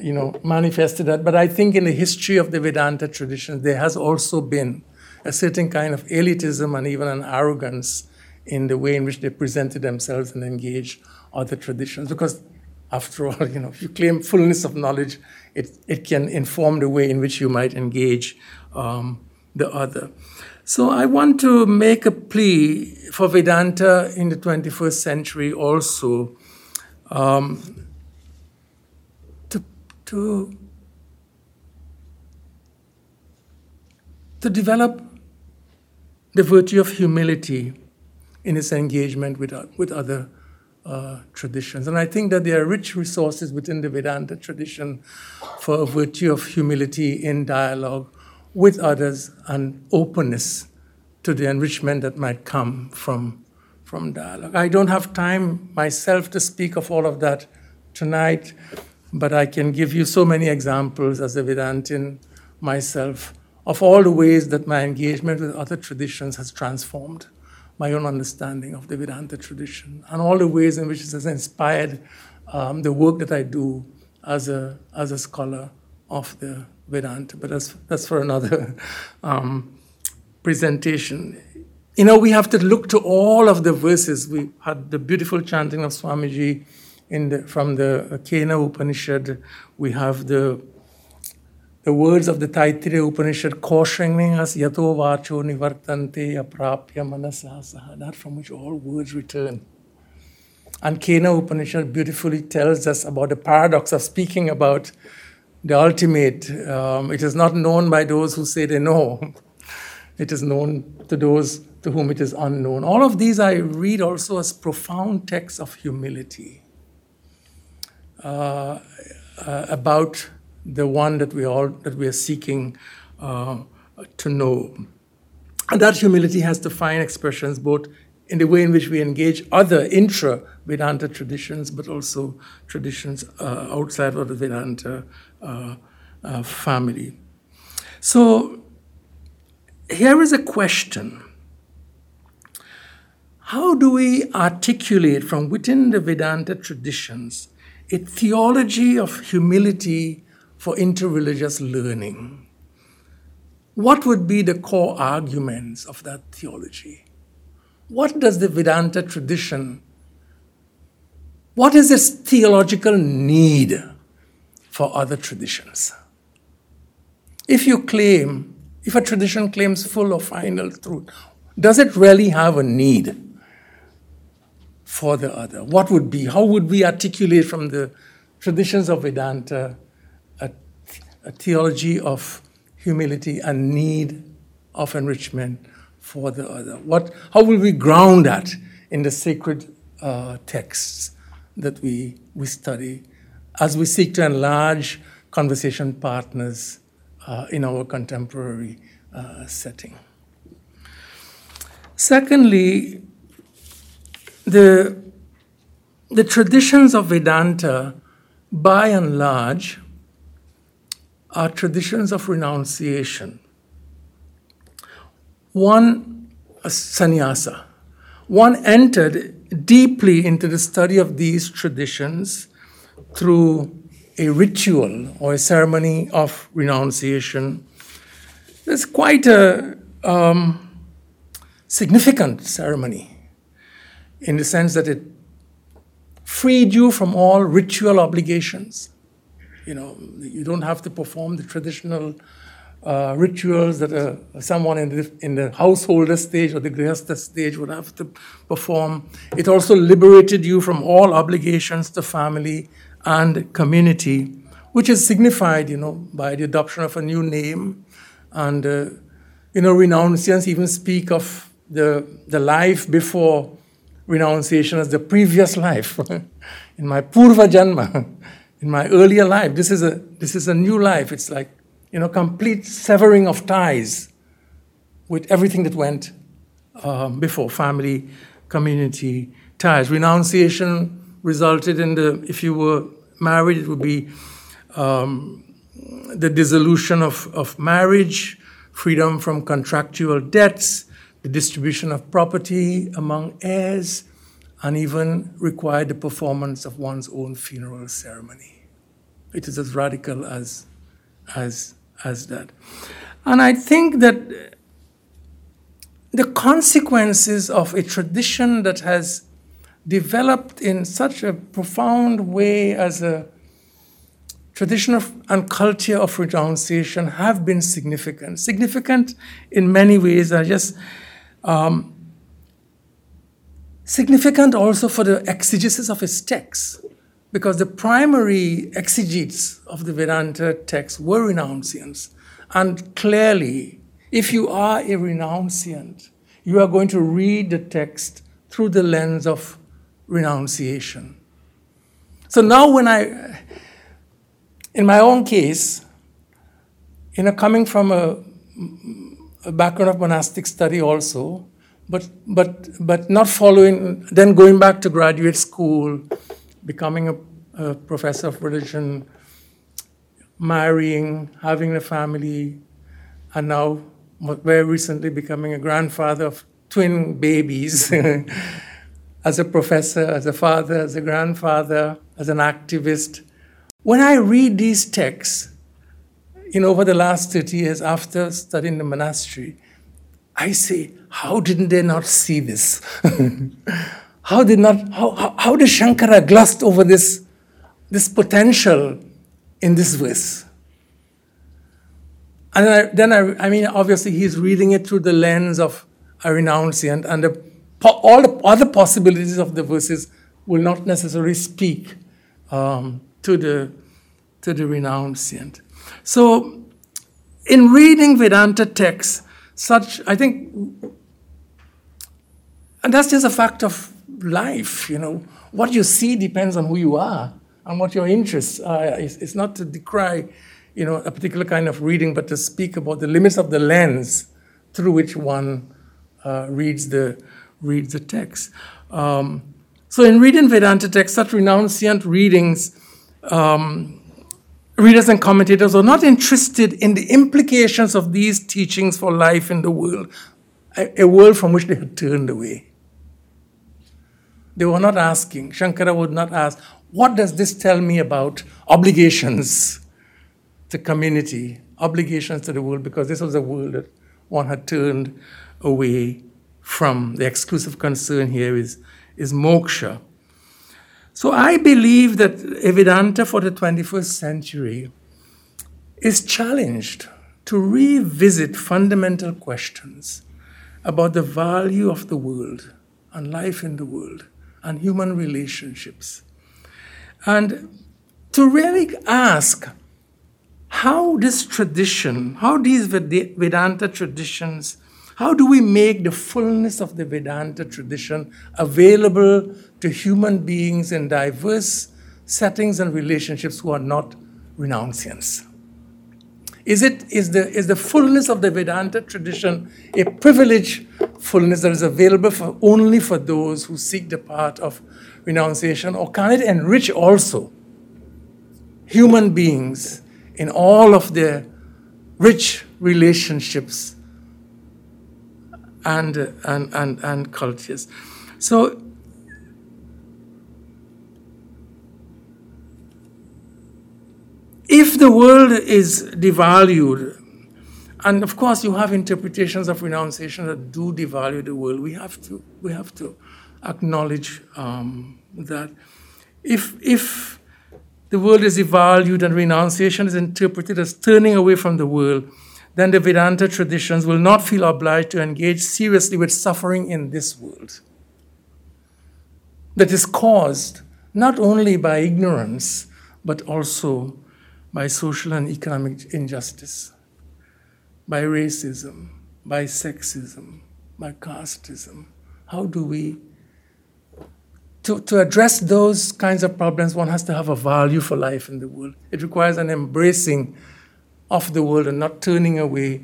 you know, manifested that, but I think in the history of the Vedanta tradition, there has also been a certain kind of elitism and even an arrogance in the way in which they presented themselves and engaged other traditions. Because after all, you know, if you claim fullness of knowledge, it, it can inform the way in which you might engage um, the other. So I want to make a plea for Vedanta in the 21st century also um, to, to, to develop the virtue of humility in its engagement with, with other uh, traditions. And I think that there are rich resources within the Vedanta tradition for a virtue of humility in dialogue with others and openness to the enrichment that might come from, from dialogue. I don't have time myself to speak of all of that tonight, but I can give you so many examples as a Vedantin myself of all the ways that my engagement with other traditions has transformed my own understanding of the Vedanta tradition and all the ways in which it has inspired um, the work that I do as a, as a scholar of the Vedanta. But that's, that's for another um, presentation. You know, we have to look to all of the verses. We had the beautiful chanting of Swamiji in the, from the Kena Upanishad. We have the the words of the Taittiriya Upanishad cautioning us, yato vacho nivartante aprapya manasasaha, that from which all words return. And Kena Upanishad beautifully tells us about the paradox of speaking about the ultimate. Um, it is not known by those who say they know, it is known to those to whom it is unknown. All of these I read also as profound texts of humility uh, uh, about the one that we all that we are seeking uh, to know. And that humility has to find expressions both in the way in which we engage other intra Vedanta traditions, but also traditions uh, outside of the Vedanta Uh, uh, family. So here is a question. How do we articulate from within the Vedanta traditions a theology of humility for interreligious learning. What would be the core arguments of that theology? What does the Vedanta tradition, what is its theological need for other traditions? If you claim, if a tradition claims full or final truth, does it really have a need for the other? What would be, how would we articulate from the traditions of Vedanta a theology of humility and need of enrichment for the other. What, how will we ground that in the sacred uh, texts that we, we study as we seek to enlarge conversation partners uh, in our contemporary uh, setting? Secondly, the, the traditions of Vedanta, by and large, are traditions of renunciation. One, sannyasa, one entered deeply into the study of these traditions through a ritual or a ceremony of renunciation. It's quite a um, significant ceremony in the sense that it freed you from all ritual obligations you know, you don't have to perform the traditional uh, rituals that uh, someone in the, in the householder stage or the grihastha stage would have to perform. It also liberated you from all obligations to family and community, which is signified, you know, by the adoption of a new name. And, uh, you know, renunciants even speak of the, the life before renunciation as the previous life. in my purva janma, in my earlier life. This is a this is a new life. It's like you know, complete severing of ties with everything that went um, before family, community ties. Renunciation resulted in the, if you were married, it would be um, the dissolution of, of marriage, freedom from contractual debts, the distribution of property among heirs, and even required the performance of one's own funeral ceremony. It is as radical as, as, as that. And I think that the consequences of a tradition that has developed in such a profound way as a tradition of, and culture of renunciation have been significant. Significant in many ways are just um, significant also for the exegesis of his text, because the primary exegetes of the Vedanta text were renunciants. And clearly, if you are a renunciant, you are going to read the text through the lens of renunciation. So now, when I, in my own case, you know, coming from a, a background of monastic study also, but, but, but not following, then going back to graduate school, becoming a, a professor of religion, marrying, having a family, and now very recently becoming a grandfather of twin babies. as a professor, as a father, as a grandfather, as an activist. When I read these texts, you know, over the last 30 years after studying the monastery, I say, how didn't they not see this? how did not how, how, how did Shankara glossed over this, this potential in this verse? And then, I, then I, I mean, obviously, he's reading it through the lens of a renunciant and the all the other possibilities of the verses will not necessarily speak um, to the to the renunciant. So, in reading Vedanta texts, such I think, and that's just a fact of life. You know, what you see depends on who you are and what your interests are. It's, it's not to decry, you know, a particular kind of reading, but to speak about the limits of the lens through which one uh, reads the read the text. Um, so, in reading Vedanta texts, such renunciant readings, um, readers and commentators are not interested in the implications of these teachings for life in the world, a, a world from which they had turned away. They were not asking, Shankara would not ask, what does this tell me about obligations to community, obligations to the world, because this was a world that one had turned away from. The exclusive concern here is, is moksha. So I believe that Vedanta for the 21st century is challenged to revisit fundamental questions about the value of the world and life in the world and human relationships. And to really ask how this tradition, how these Vedanta traditions how do we make the fullness of the Vedanta tradition available to human beings in diverse settings and relationships who are not renunciants? Is, it, is, the, is the fullness of the Vedanta tradition a privileged fullness that is available for, only for those who seek the path of renunciation, or can it enrich also human beings in all of their rich relationships and, and, and, and cultures. So, if the world is devalued, and of course you have interpretations of renunciation that do devalue the world, we have to, we have to acknowledge um, that. If, if the world is devalued and renunciation is interpreted as turning away from the world, then the Vedanta traditions will not feel obliged to engage seriously with suffering in this world that is caused not only by ignorance, but also by social and economic injustice, by racism, by sexism, by casteism. How do we? To, to address those kinds of problems, one has to have a value for life in the world. It requires an embracing of the world and not turning away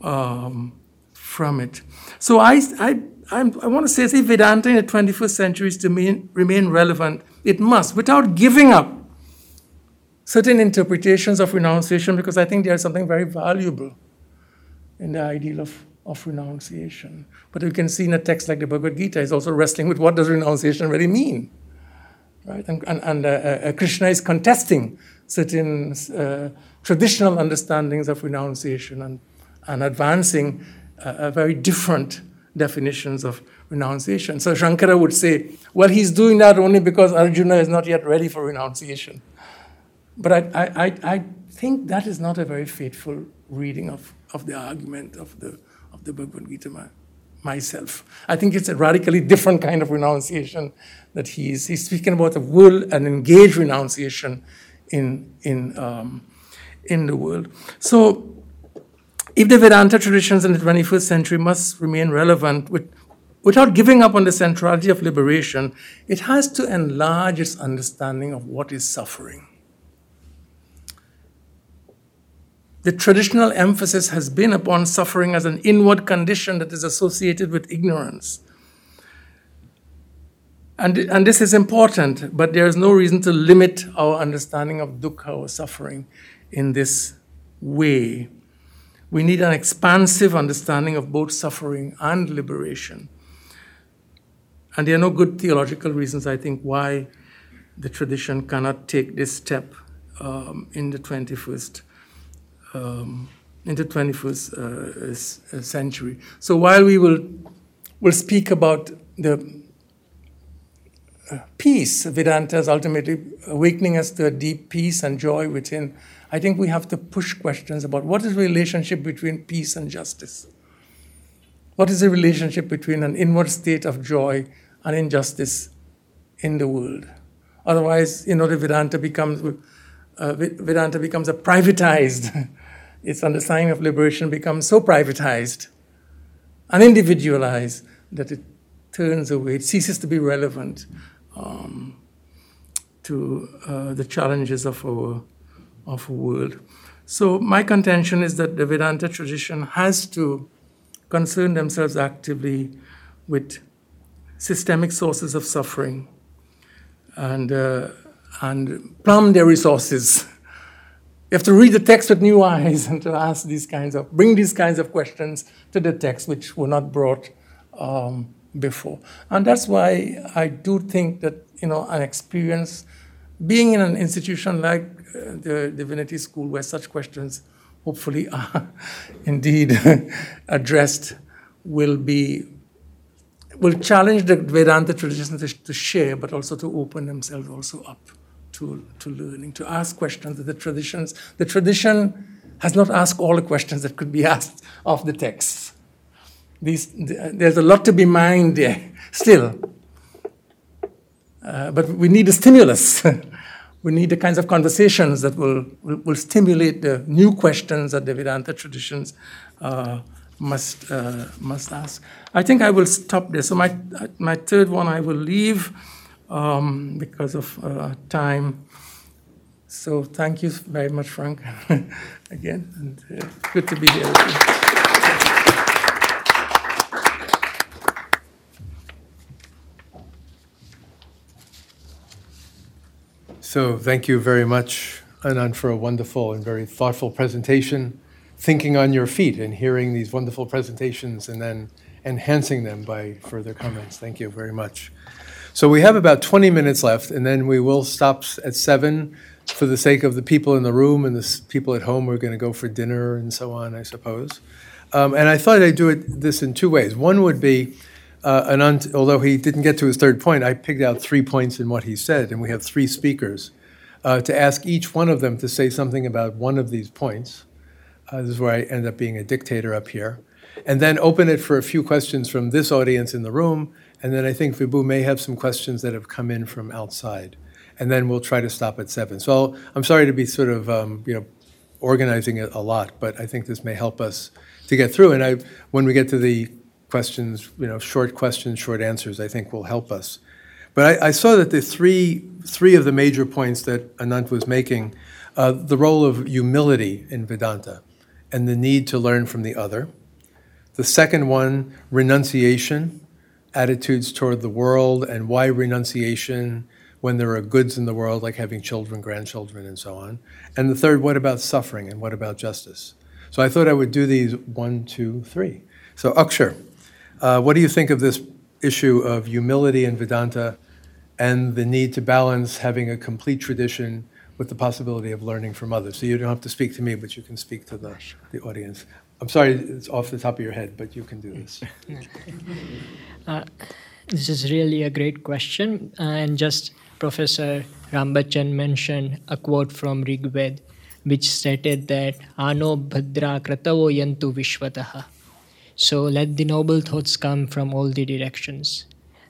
um, from it. So I, I, I'm, i want to say, if Vedanta in the 21st century is to remain, remain relevant, it must, without giving up certain interpretations of renunciation, because I think there's something very valuable in the ideal of, of renunciation. But you can see in a text like the Bhagavad Gita is also wrestling with what does renunciation really mean, right? And, and, and uh, uh, Krishna is contesting certain uh, traditional understandings of renunciation and, and advancing uh, very different definitions of renunciation. So Shankara would say, well, he's doing that only because Arjuna is not yet ready for renunciation. But I, I, I think that is not a very faithful reading of, of the argument of the, of the Bhagavad Gita myself. I think it's a radically different kind of renunciation that he's, he's speaking about a will and engaged renunciation in, in, um, in the world. So if the Vedanta traditions in the 21st century must remain relevant with, without giving up on the centrality of liberation, it has to enlarge its understanding of what is suffering. The traditional emphasis has been upon suffering as an inward condition that is associated with ignorance. And, and this is important, but there is no reason to limit our understanding of dukkha or suffering in this way. We need an expansive understanding of both suffering and liberation. And there are no good theological reasons, I think, why the tradition cannot take this step um, in the 21st, um, in the 21st uh, century. So while we will will speak about the uh, peace, Vedanta is ultimately awakening us to a deep peace and joy within I think we have to push questions about what is the relationship between peace and justice? What is the relationship between an inward state of joy and injustice in the world? Otherwise, you know, the Vedanta becomes uh, Vedanta becomes a privatized. its understanding of liberation becomes so privatized and individualized that it turns away. It ceases to be relevant um, to uh, the challenges of our of a world. So my contention is that the Vedanta tradition has to concern themselves actively with systemic sources of suffering and, uh, and plumb their resources. You have to read the text with new eyes and to ask these kinds of, bring these kinds of questions to the text which were not brought um, before. And that's why I do think that, you know, an experience, being in an institution like the divinity school where such questions hopefully are indeed addressed will be will challenge the Vedanta tradition to, to, share, but also to open themselves also up to, to learning, to ask questions that the traditions, the tradition has not asked all the questions that could be asked of the texts. These, there's a lot to be mined there still. Uh, but we need a stimulus we need the kinds of conversations that will, will, will stimulate the new questions that the Vedanta traditions uh, must, uh, must ask. I think I will stop there. So, my, my third one I will leave um, because of uh, time. So, thank you very much, Frank, again, and uh, good to be here So thank you very much, Anand, for a wonderful and very thoughtful presentation, thinking on your feet and hearing these wonderful presentations and then enhancing them by further comments. Thank you very much. So we have about 20 minutes left, and then we will stop at 7 for the sake of the people in the room and the people at home. We're going to go for dinner and so on, I suppose. Um, and I thought I'd do it, this in two ways. One would be uh, Anand, although he didn't get to his third point, I picked out three points in what he said, and we have three speakers uh, to ask each one of them to say something about one of these points. Uh, this is where I end up being a dictator up here. And then open it for a few questions from this audience in the room. And then I think Vibhu may have some questions that have come in from outside. And then we'll try to stop at seven. So I'll, I'm sorry to be sort of, um, you know, organizing it a lot, but I think this may help us to get through. And I, when we get to the questions, you know, short questions, short answers, I think will help us. But I, I saw that the three, three of the major points that Anant was making uh, the role of humility in Vedanta and the need to learn from the other. The second one, renunciation, attitudes toward the world, and why renunciation when there are goods in the world, like having children, grandchildren, and so on. And the third, what about suffering and what about justice? So I thought I would do these one, two, three. So, Akshar, uh, what do you think of this issue of humility in Vedanta and the need to balance having a complete tradition with the possibility of learning from others? So, you don't have to speak to me, but you can speak to the, the audience. I'm sorry, it's off the top of your head, but you can do this. Uh, this is really a great question. Uh, and just Professor Rambachan mentioned a quote from Rigved, which stated that Ano Bhadra Kratavo Yantu Vishwataha. So let the noble thoughts come from all the directions,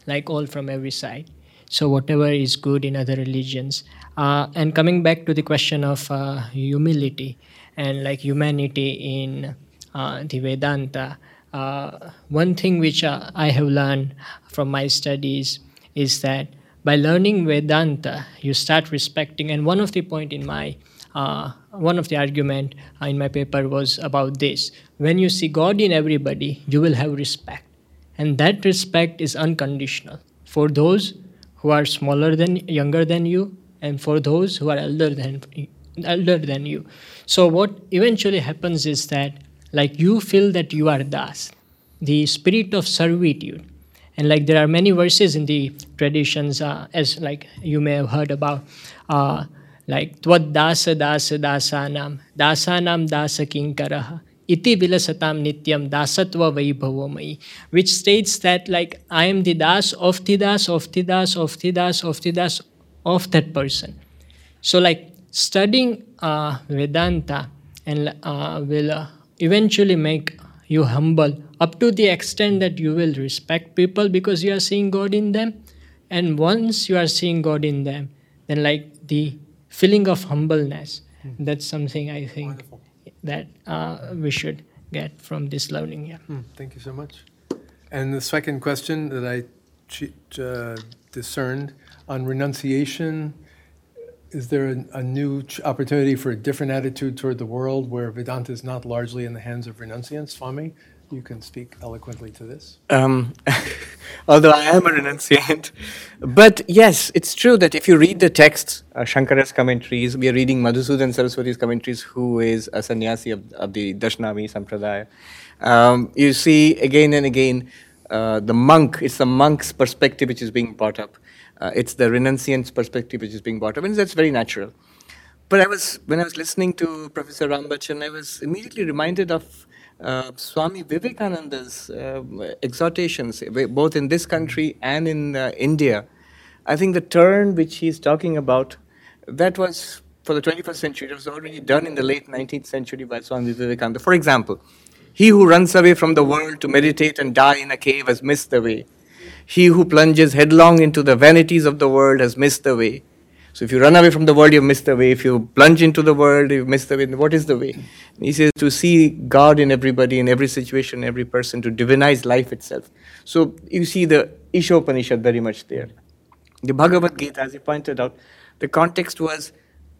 like all from every side. So whatever is good in other religions. Uh, and coming back to the question of uh, humility and like humanity in uh, the Vedanta, uh, one thing which uh, I have learned from my studies is that by learning Vedanta, you start respecting. And one of the point in my one of the argument in my paper was about this: when you see God in everybody, you will have respect, and that respect is unconditional for those who are smaller than, younger than you, and for those who are elder than elder than you. So what eventually happens is that like you feel that you are das, the spirit of servitude. And like there are many verses in the traditions, uh, as like you may have heard about, uh, like Tvad dasa dasa dasanam, dasanam dasa kinkaraha, iti vilasatam nityam dasatva vaibhavamai, which states that like I am the das of the das of the das of the das of the das of that person. So like studying uh, Vedanta and uh, will uh, eventually make you humble up to the extent that you will respect people because you are seeing God in them. And once you are seeing God in them, then like the feeling of humbleness, mm. that's something I think Wonderful. that uh, we should get from this learning. Yeah. Mm, thank you so much. And the second question that I uh, discerned on renunciation is there a, a new ch- opportunity for a different attitude toward the world where Vedanta is not largely in the hands of renunciants? Swami, you can speak eloquently to this. Um, although I am a renunciant. But yes, it's true that if you read the texts, uh, Shankara's commentaries, we are reading Madhusudan Saraswati's commentaries, who is a sannyasi of, of the Dashnami Sampradaya. Um, you see again and again uh, the monk, it's the monk's perspective which is being brought up. Uh, it's the renunciant's perspective which is being brought up, and that's very natural. But I was, when I was listening to Professor Rambachan, I was immediately reminded of uh, Swami Vivekananda's uh, exhortations, both in this country and in uh, India. I think the turn which he's talking about, that was for the 21st century, it was already done in the late 19th century by Swami Vivekananda. For example, he who runs away from the world to meditate and die in a cave has missed the way. He who plunges headlong into the vanities of the world has missed the way. So if you run away from the world, you miss the way. If you plunge into the world, you miss the way. What is the way? And he says to see God in everybody, in every situation, every person, to divinize life itself. So you see the Ishopanishad very much there. The Bhagavad Gita, as he pointed out, the context was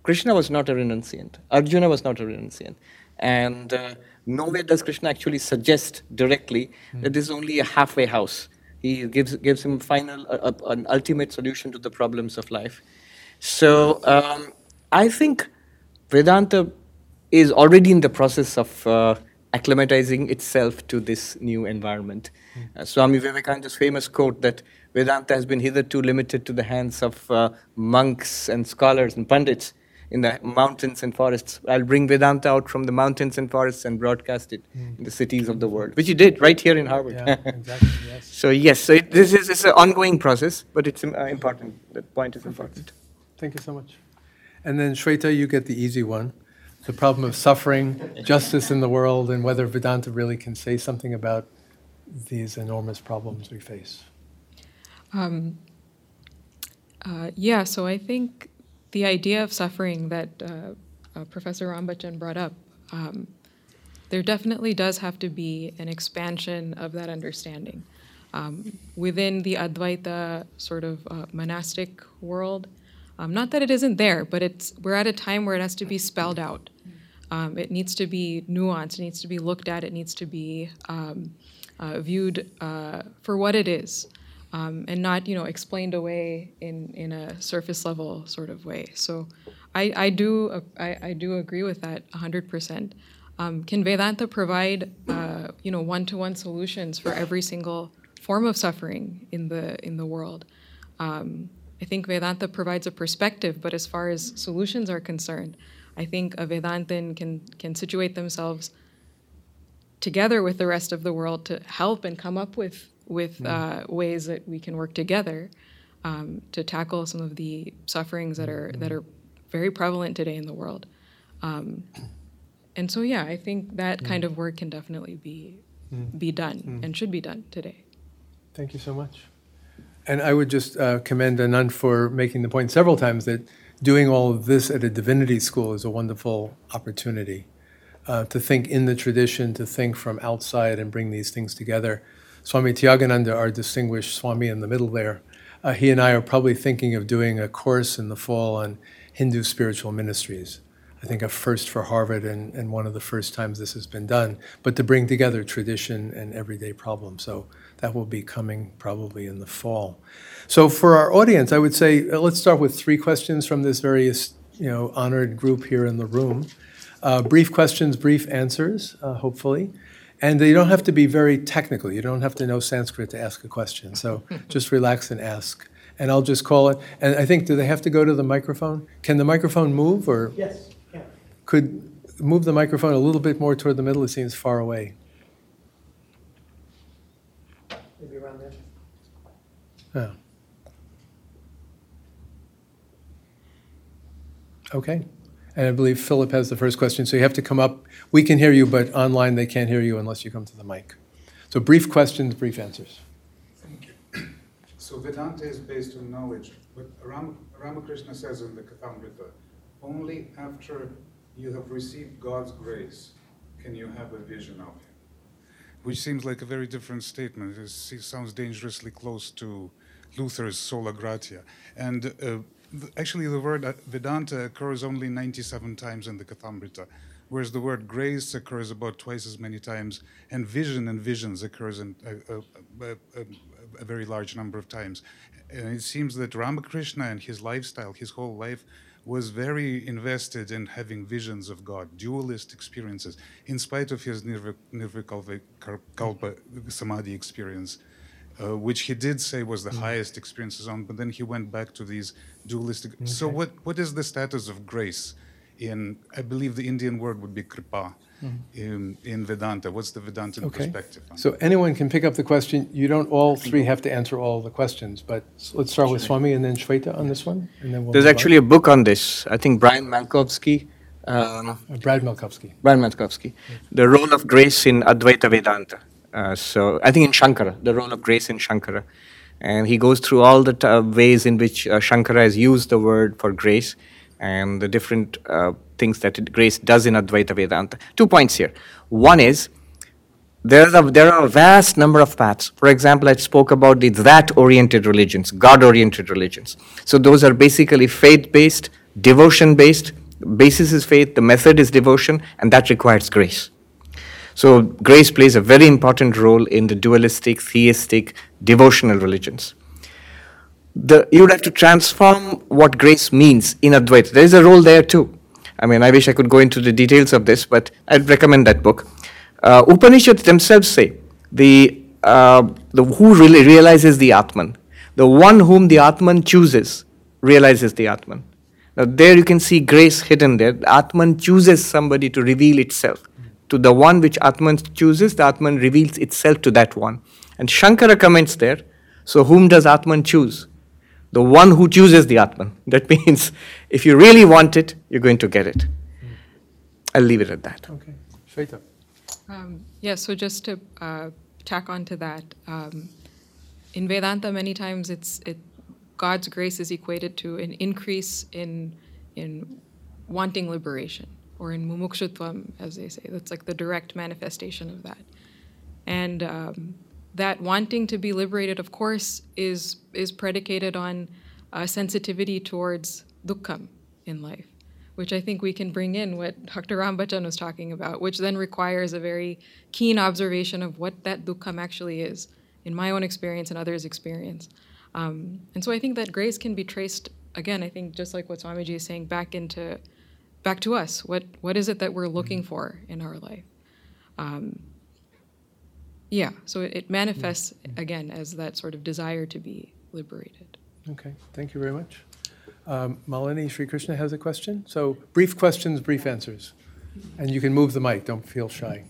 Krishna was not a renunciant. Arjuna was not a renunciant. And uh, nowhere does Krishna actually suggest directly mm. that this is only a halfway house he gives, gives him final, uh, an ultimate solution to the problems of life. So um, I think Vedanta is already in the process of uh, acclimatizing itself to this new environment. Mm. Uh, Swami Vivekananda's famous quote that Vedanta has been hitherto limited to the hands of uh, monks and scholars and pandits in the mountains and forests. I'll bring Vedanta out from the mountains and forests and broadcast it mm. in the cities of the world, which you did right here in Harvard. Yeah, exactly. Yes. so yes, so it, this is an ongoing process, but it's uh, important. That point is important. Thank you so much. And then Shweta, you get the easy one. The problem of suffering, justice in the world, and whether Vedanta really can say something about these enormous problems we face. Um, uh, yeah, so I think the idea of suffering that uh, uh, Professor Rambachan brought up, um, there definitely does have to be an expansion of that understanding. Um, within the Advaita sort of uh, monastic world, Um, not that it isn't there, but it's we're at a time where it has to be spelled out. Um, it needs to be nuanced. It needs to be looked at. It needs to be um, uh, viewed uh, for what it is, um, and not you know explained away in in a surface level sort of way. So, I, I do uh, I, I do agree with that hundred percent. Um, can Vedanta provide uh, you know one to one solutions for every single form of suffering in the in the world? Um, I think Vedanta provides a perspective, but as far as solutions are concerned, I think a Vedantin can can situate themselves together with the rest of the world to help and come up with with uh, ways that we can work together um, to tackle some of the sufferings that are that are very prevalent today in the world. Um, and so, yeah, I think that kind of work can definitely be be done and should be done today. Thank you so much. And I would just uh, commend Anand for making the point several times that doing all of this at a divinity school is a wonderful opportunity uh, to think in the tradition, to think from outside and bring these things together. Swami Tyagananda, our distinguished Swami in the middle there, uh, he and I are probably thinking of doing a course in the fall on Hindu spiritual ministries. I think a first for Harvard and, and one of the first times this has been done, but to bring together tradition and everyday problems. So that will be coming probably in the fall. So for our audience, I would say uh, let's start with three questions from this very you know honored group here in the room. Uh, brief questions, brief answers, uh, hopefully. And you don't have to be very technical. You don't have to know Sanskrit to ask a question. So just relax and ask. And I'll just call it. And I think, do they have to go to the microphone? Can the microphone move or? Yes, yeah. Could move the microphone a little bit more toward the middle. It seems far away. Maybe around there. Oh. Okay. And I believe Philip has the first question. So you have to come up. We can hear you, but online they can't hear you unless you come to the mic. So brief questions, brief answers. Thank you. So Vedanta is based on knowledge, but Ram, Ramakrishna says in the Kathamrita, only after you have received God's grace can you have a vision of Him. Which seems like a very different statement. It sounds dangerously close to Luther's sola gratia. And uh, actually, the word uh, Vedanta occurs only 97 times in the Kathamrita, whereas the word grace occurs about twice as many times, and vision and visions occurs in a, a, a, a very large number of times. And it seems that Ramakrishna and his lifestyle, his whole life, was very invested in having visions of God, dualist experiences, in spite of his Nirvikalpa Samadhi experience, uh, which he did say was the mm. highest experiences on, but then he went back to these dualistic. Okay. So, what, what is the status of grace? In, I believe the Indian word would be kripa. Mm-hmm. In, in, Vedanta? What's the Vedantin okay. perspective? so anyone can pick up the question. You don't all three have to answer all the questions, but let's start with Swami and then Shweta on this one. And then we'll There's actually on. a book on this. I think Brian Malkovsky. Uh, uh, Brad Malkovsky. Brad Malkovsky. The role of grace in Advaita Vedanta. Uh, so I think in Shankara, the role of grace in Shankara. And he goes through all the t- uh, ways in which uh, Shankara has used the word for grace and the different uh, things that it, grace does in Advaita Vedanta. Two points here. One is there are, there are a vast number of paths. For example, I spoke about the that oriented religions, God oriented religions. So those are basically faith based, devotion based. Basis is faith, the method is devotion, and that requires grace. So grace plays a very important role in the dualistic, theistic, devotional religions. The, you would have to transform what grace means in Advaita. There is a role there too. I mean, I wish I could go into the details of this, but I'd recommend that book. Uh, Upanishads themselves say the, uh, the who really realizes the Atman, the one whom the Atman chooses realizes the Atman. Now, there you can see grace hidden there. The Atman chooses somebody to reveal itself. To the one which Atman chooses, the Atman reveals itself to that one. And Shankara comments there so, whom does Atman choose? the one who chooses the Atman. That means if you really want it, you're going to get it. I'll leave it at that. Okay. Shweta. Um, yeah, so just to uh, tack on to that, um, in Vedanta, many times it's it, God's grace is equated to an increase in in wanting liberation, or in mumukshutvam, as they say. That's like the direct manifestation of that. And um, that wanting to be liberated, of course, is is predicated on uh, sensitivity towards dukkham in life, which I think we can bring in what Dr. Rambachan was talking about, which then requires a very keen observation of what that dukkham actually is, in my own experience and others' experience. Um, and so I think that grace can be traced again. I think just like what Swamiji is saying, back into back to us. What what is it that we're looking for in our life? Um, yeah, so it, it manifests again as that sort of desire to be liberated. Okay, thank you very much. Um, Malini Sri Krishna has a question. So brief questions, brief answers. And you can move the mic, don't feel shy.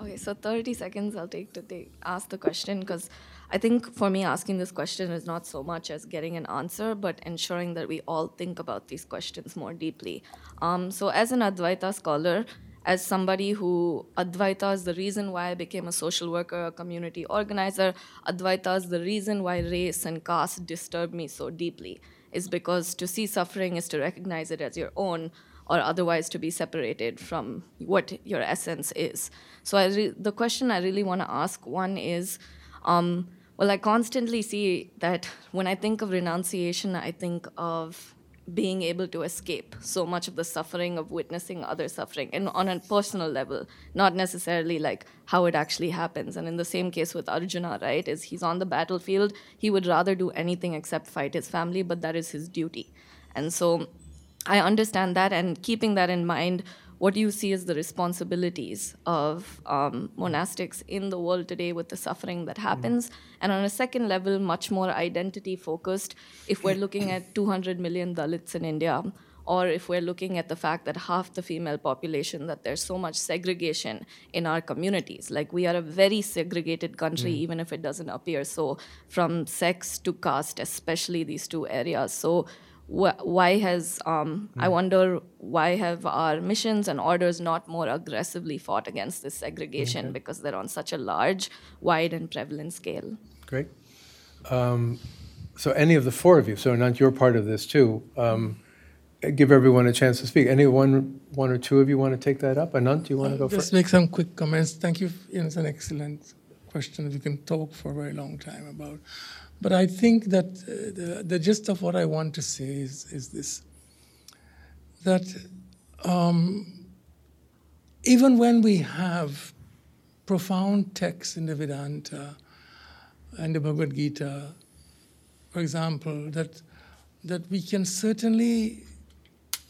Okay, so 30 seconds I'll take to take, ask the question because I think for me, asking this question is not so much as getting an answer, but ensuring that we all think about these questions more deeply. Um, so, as an Advaita scholar, as somebody who Advaita is the reason why I became a social worker, a community organizer, Advaita is the reason why race and caste disturb me so deeply, is because to see suffering is to recognize it as your own or otherwise to be separated from what your essence is. So re- the question I really want to ask one is, um, well, I constantly see that when I think of renunciation, I think of being able to escape so much of the suffering of witnessing other suffering and on a personal level not necessarily like how it actually happens. And in the same case with arjuna right is he's on the battlefield. He would rather do anything except fight his family but that is his duty. And so I understand that, and keeping that in mind, what do you see as the responsibilities of um, monastics in the world today with the suffering that happens? And on a second level, much more identity focused, if we're looking at 200 million Dalits in India, or if we're looking at the fact that half the female population, that there's so much segregation in our communities. Like we are a very segregated country, even if it doesn't appear so, from sex to caste, especially these two areas. So wh- why has um, I wonder why have our missions and orders not more aggressively fought against this segregation because they're on such a large, wide, and prevalent scale. Great. Um, so any of the four of you, so Anant, you're part of this too. Um, give everyone a chance to speak. Any one, one or two of you want to take that up? Anant, do you want to go Just first? make some quick comments. Thank you. You It's an excellent question that we can talk for a very long time about. But I think that uh, the, the gist of what I want to say is, is this that um, even when we have profound texts in the Vedanta and the Bhagavad Gita, for example, that, that we can certainly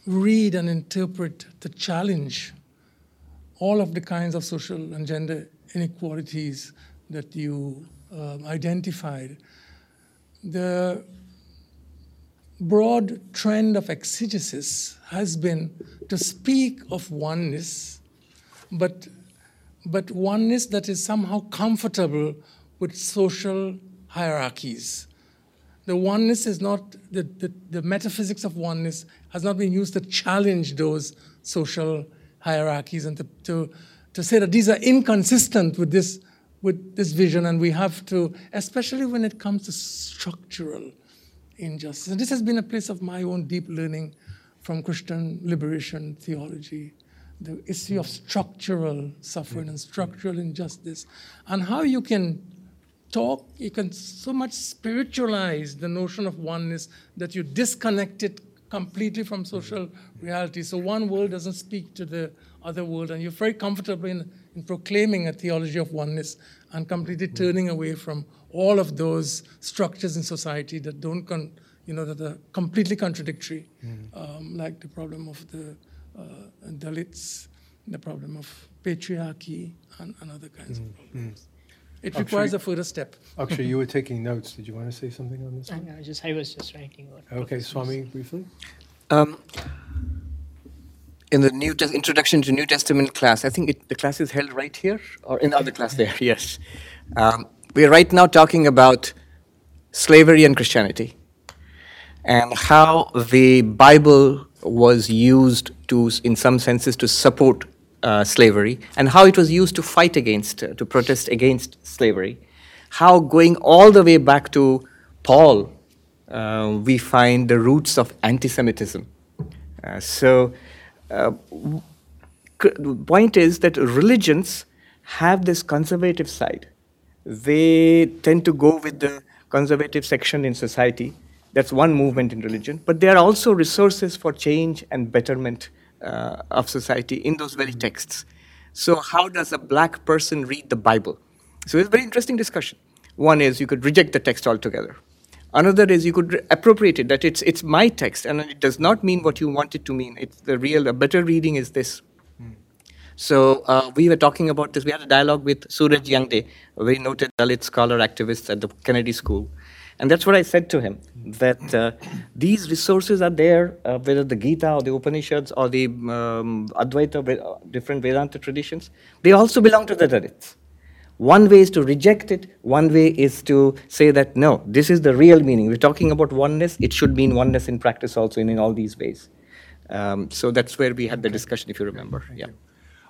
read and interpret the challenge all of the kinds of social and gender inequalities that you um, identified. The broad trend of exegesis has been to speak of oneness, but, but oneness that is somehow comfortable with social hierarchies. The oneness is not, the, the, the metaphysics of oneness has not been used to challenge those social hierarchies and to, to, to say that these are inconsistent with this, with this vision, and we have to, especially when it comes to structural injustice. And this has been a place of my own deep learning from Christian liberation theology. The issue of structural suffering and structural injustice, and how you can talk, you can so much spiritualize the notion of oneness that you disconnect it completely from social reality. So one world doesn't speak to the other world, and you're very comfortable in, in proclaiming a theology of oneness and completely turning away from all of those structures in society that don't, con, you know, that are completely contradictory, um, like the problem of the uh, Dalits, the problem of patriarchy, and, and other kinds of problems. It Actually- requires a further step. Akshar, you were taking notes. Did you want to say something on this? I, know, just, I was just writing. Okay, Swami, briefly. Um, in the New introduction to New Testament class, I think it, the class is held right here or in the other class there. Yes, um, we are right now talking about slavery and Christianity, and how the Bible was used to, in some senses, to support uh, slavery, and how it was used to fight against, uh, to protest against slavery. How going all the way back to Paul, uh, we find the roots of anti-Semitism. Uh, so, uh, the point is that religions have this conservative side. They tend to go with the conservative section in society That's one movement in religion. But there are also resources for change and betterment uh, of society in those very texts. So, how does a black person read the Bible? So, it's a very interesting discussion. One is you could reject the text altogether. Another is you could appropriate it, that it's, it's my text and it does not mean what you want it to mean. It's the real, a better reading is this. So uh, we were talking about this. We had a dialogue with Suraj Yengde, a very noted Dalit scholar activist at the Kennedy School. And that's what I said to him, that uh, these resources are there, uh, whether the Gita or the Upanishads or the um, Advaita, uh, different Vedanta traditions, they also belong to the Dalits. One way is to reject it, one way is to say that no, this is the real meaning. We're talking about oneness, it should mean oneness in practice also in, in all these ways. Um, so that's where we had the discussion, if you remember. Yeah.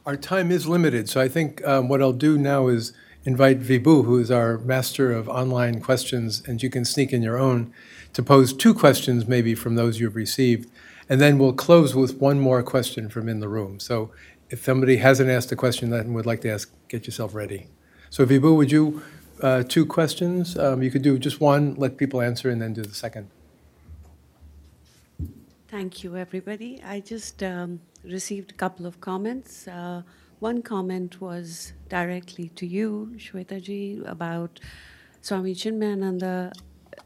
Our time is limited, so I think um, what I'll do now is invite Vibhu, who is our master of online questions, and you can sneak in your own, to pose two questions maybe from those you've received. And then we'll close with one more question from in the room. So if somebody hasn't asked a question that would like to ask, get yourself ready. So Vibhu, would you, uh, two questions? Um, You could do just one, let people answer, and then do the second. Thank you, everybody. I just um, received a couple of comments. Uh, one comment was directly to you, Shwetaji, about Swami Chinmayananda,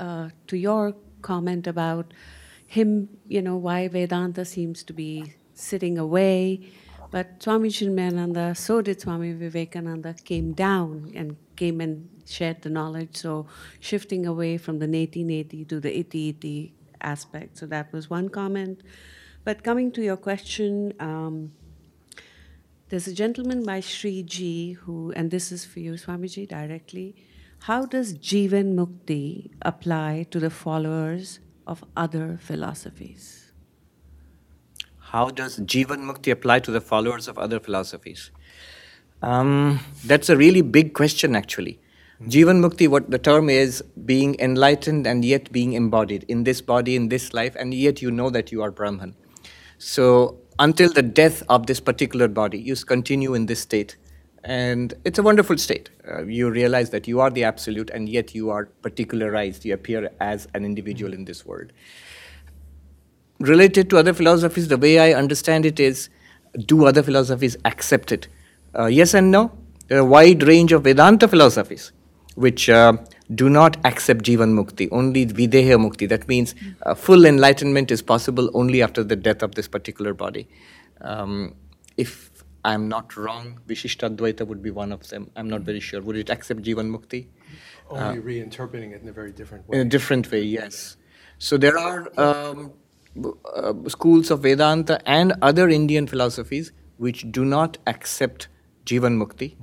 uh, to your comment about him, you know, why Vedanta seems to be sitting away. But Swami Chinmayananda, so did Swami Vivekananda, came down and came and shared the knowledge. So shifting away from the neti neti to the iti iti aspect. So that was one comment. But coming to your question, um, there's a gentleman by Sri Ji who, and this is for you, Swamiji, directly. How does Jivan Mukti apply to the followers of other philosophies? How does Jivan Mukti apply to the followers of other philosophies? Um, that's a really big question, actually. Jivan Mukti, what the term is, being enlightened and yet being embodied in this body, in this life, and yet you know that you are Brahman. So, until the death of this particular body, you continue in this state. And it's a wonderful state. Uh, you realize that you are the absolute, and yet you are particularized. You appear as an individual in this world related to other philosophies, the way I understand it is do other philosophies accept it? Uh, yes and no. There are a wide range of Vedanta philosophies which uh, do not accept Jivan Mukti, only Videha Mukti. That means uh, full enlightenment is possible only after the death of this particular body. Um, if I'm not wrong, Vishishtadvaita would be one of them. I'm not very sure. Would it accept Jivan Mukti? Only reinterpreting it in a very different way. In a different way, yes. So there are um, uh, schools of Vedanta and other Indian philosophies which do not accept Jivan Mukti.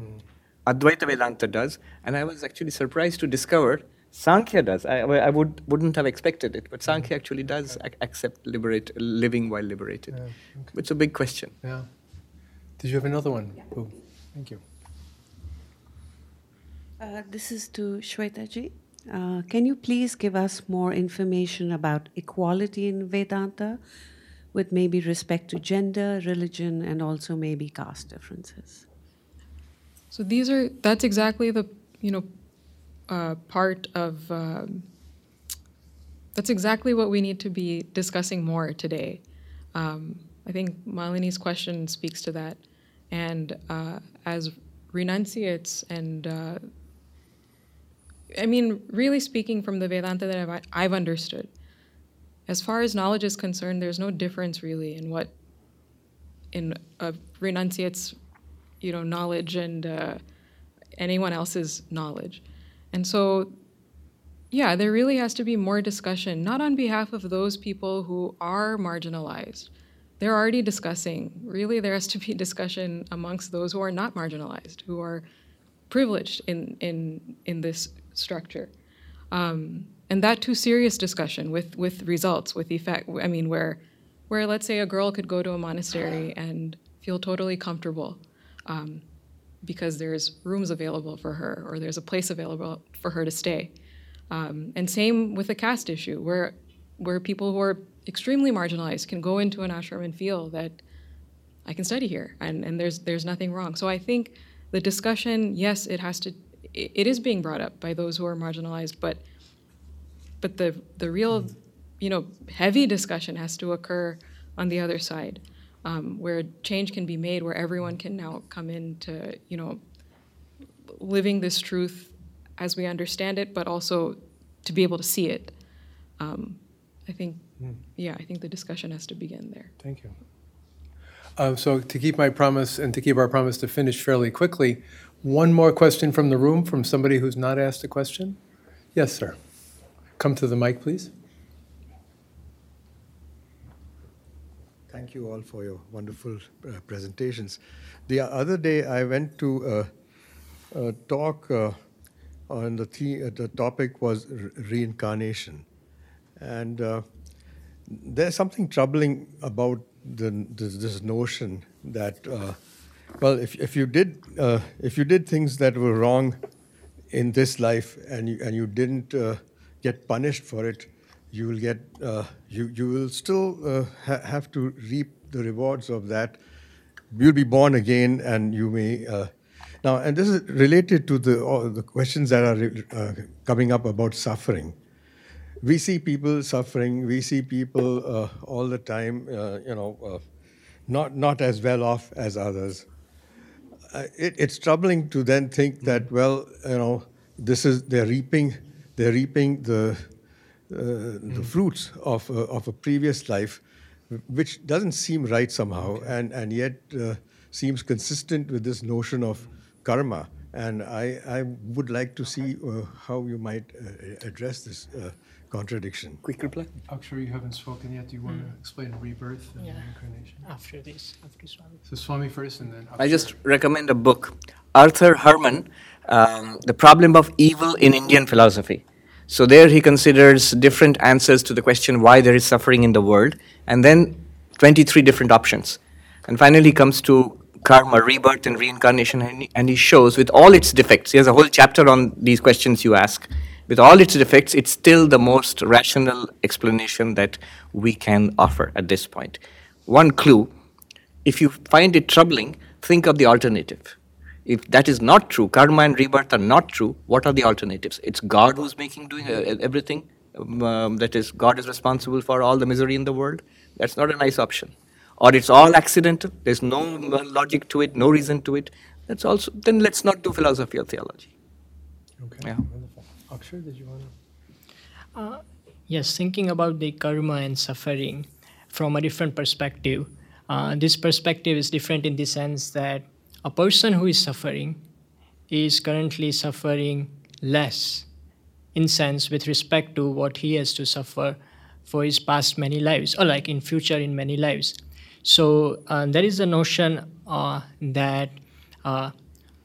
Advaita Vedanta does, and I was actually surprised to discover Sankhya does. I, I would wouldn't have expected it, but Sankhya actually does ac- accept liberate living while liberated. Yeah, It's a big question. Yeah. Did you have another one? Boo. Thank you. Uh, this is to Shwetaji. Uh, can you please give us more information about equality in Vedanta with maybe respect to gender, religion, and also maybe caste differences? So these are that's exactly the you know uh, part of um, that's exactly what we need to be discussing more today. Um, I think Malini's question speaks to that, and uh, as renunciates and uh, I mean, really speaking from the Vedanta that I've, I've understood, as far as knowledge is concerned, there's no difference really in what in a renunciate's you know knowledge and uh, anyone else's knowledge. And so yeah there really has to be more discussion not on behalf of those people who are marginalized. They're already discussing. Really there has to be discussion amongst those who are not marginalized who are privileged in in in this structure um, and that too serious discussion with with results with effect i mean where where let's say a girl could go to a monastery and feel totally comfortable um, because there's rooms available for her or there's a place available for her to stay um, and same with the caste issue where where people who are extremely marginalized can go into an ashram and feel that I can study here and, and there's there's nothing wrong. So I think the discussion, yes, it has to it, it is being brought up by those who are marginalized, but but the the real, you know, heavy discussion has to occur on the other side, um, where change can be made, where everyone can now come into, you know, living this truth as we understand it, but also to be able to see it. Um, I think, yeah, I think the discussion has to begin there. Thank you. Uh, So to keep my promise and to keep our promise to finish fairly quickly, one more question from the room, from somebody who's not asked a question? Yes, sir. Come to the mic, please. Thank you all for your wonderful uh, presentations. The other day, I went to a, a talk uh, on the, the, uh, the topic was re- reincarnation, and uh, there's something troubling about the, this, this notion that, uh, well, if, if you did uh, if you did things that were wrong in this life and you, and you didn't uh, get punished for it, you will get uh, you you will still uh, ha- have to reap the rewards of that. You'll be born again, and you may. Uh, now, and this is related to the the questions that are uh, coming up about suffering. We see people suffering. We see people all the time. You know, not not as well off as others. It, it's troubling to then think that well, you know, this is they're reaping, they're reaping the uh, the fruits of uh, of a previous life, which doesn't seem right somehow, and and yet uh, seems consistent with this notion of karma. And I I would like to see uh, how you might uh, address this uh, contradiction. Quick reply. Akshay, you haven't spoken yet. Do you want to explain rebirth and Yeah. reincarnation? After this, after Swami. So Swami first and then I just recommend a book, Arthur Herman, um, The Problem of Evil in Indian Philosophy. So there he considers different answers to the question why there is suffering in the world, and then 23 different options. And finally he comes to karma, rebirth and reincarnation, and he, and he shows with all its defects, he has a whole chapter on these questions you ask. With all its defects, it's still the most rational explanation that we can offer at this point. One clue if you find it troubling, think of the alternative. If that is not true, karma and rebirth are not true, what are the alternatives? It's God who's making doing uh, everything. Um, um, that is, God is responsible for all the misery in the world. That's not a nice option. Or it's all accidental. There's no logic to it, no reason to it. That's also. Then let's not do philosophy or theology. Okay, Yeah. Did you want to? Yes, thinking about the karma and suffering from a different perspective. Uh, this perspective is different in the sense that a person who is suffering is currently suffering less in sense with respect to what he has to suffer for his past many lives or like in future in many lives so uh, there is a notion uh, that uh,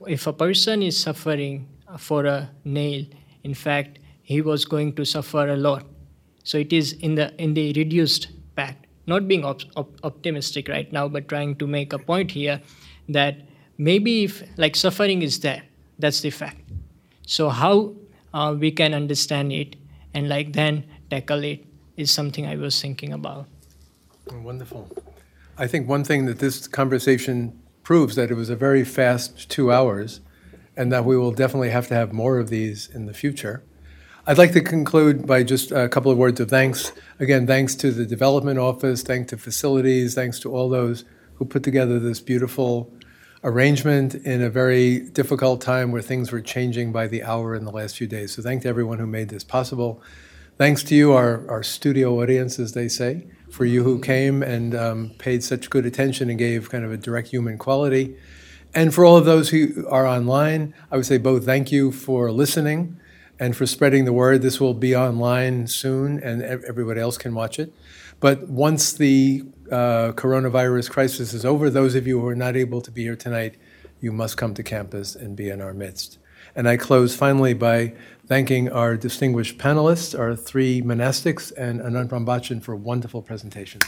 if a person is suffering for a nail in fact he was going to suffer a lot. So it is in the in the reduced pact. Not being op- op- optimistic right now but trying to make a point here that maybe if like suffering is there that's the fact. So how uh, we can understand it and like then tackle it is something i was thinking about. Wonderful. I think one thing that this conversation proves that it was a very fast two hours, and that we will definitely have to have more of these in the future. I'd like to conclude by just a couple of words of thanks. Again, thanks to the Development Office, thanks to facilities, thanks to all those who put together this beautiful arrangement in a very difficult time where things were changing by the hour in the last few days. So thank to everyone who made this possible. Thanks to you, our, our studio audience, as they say, for you who came and um, paid such good attention and gave kind of a direct human quality. And for all of those who are online, I would say both thank you for listening and for spreading the word. This will be online soon, and everybody else can watch it. But once the uh, coronavirus crisis is over, those of you who are not able to be here tonight, you must come to campus and be in our midst. And I close finally by thanking our distinguished panelists, our three monastics, and Anand Rambachan for wonderful presentations.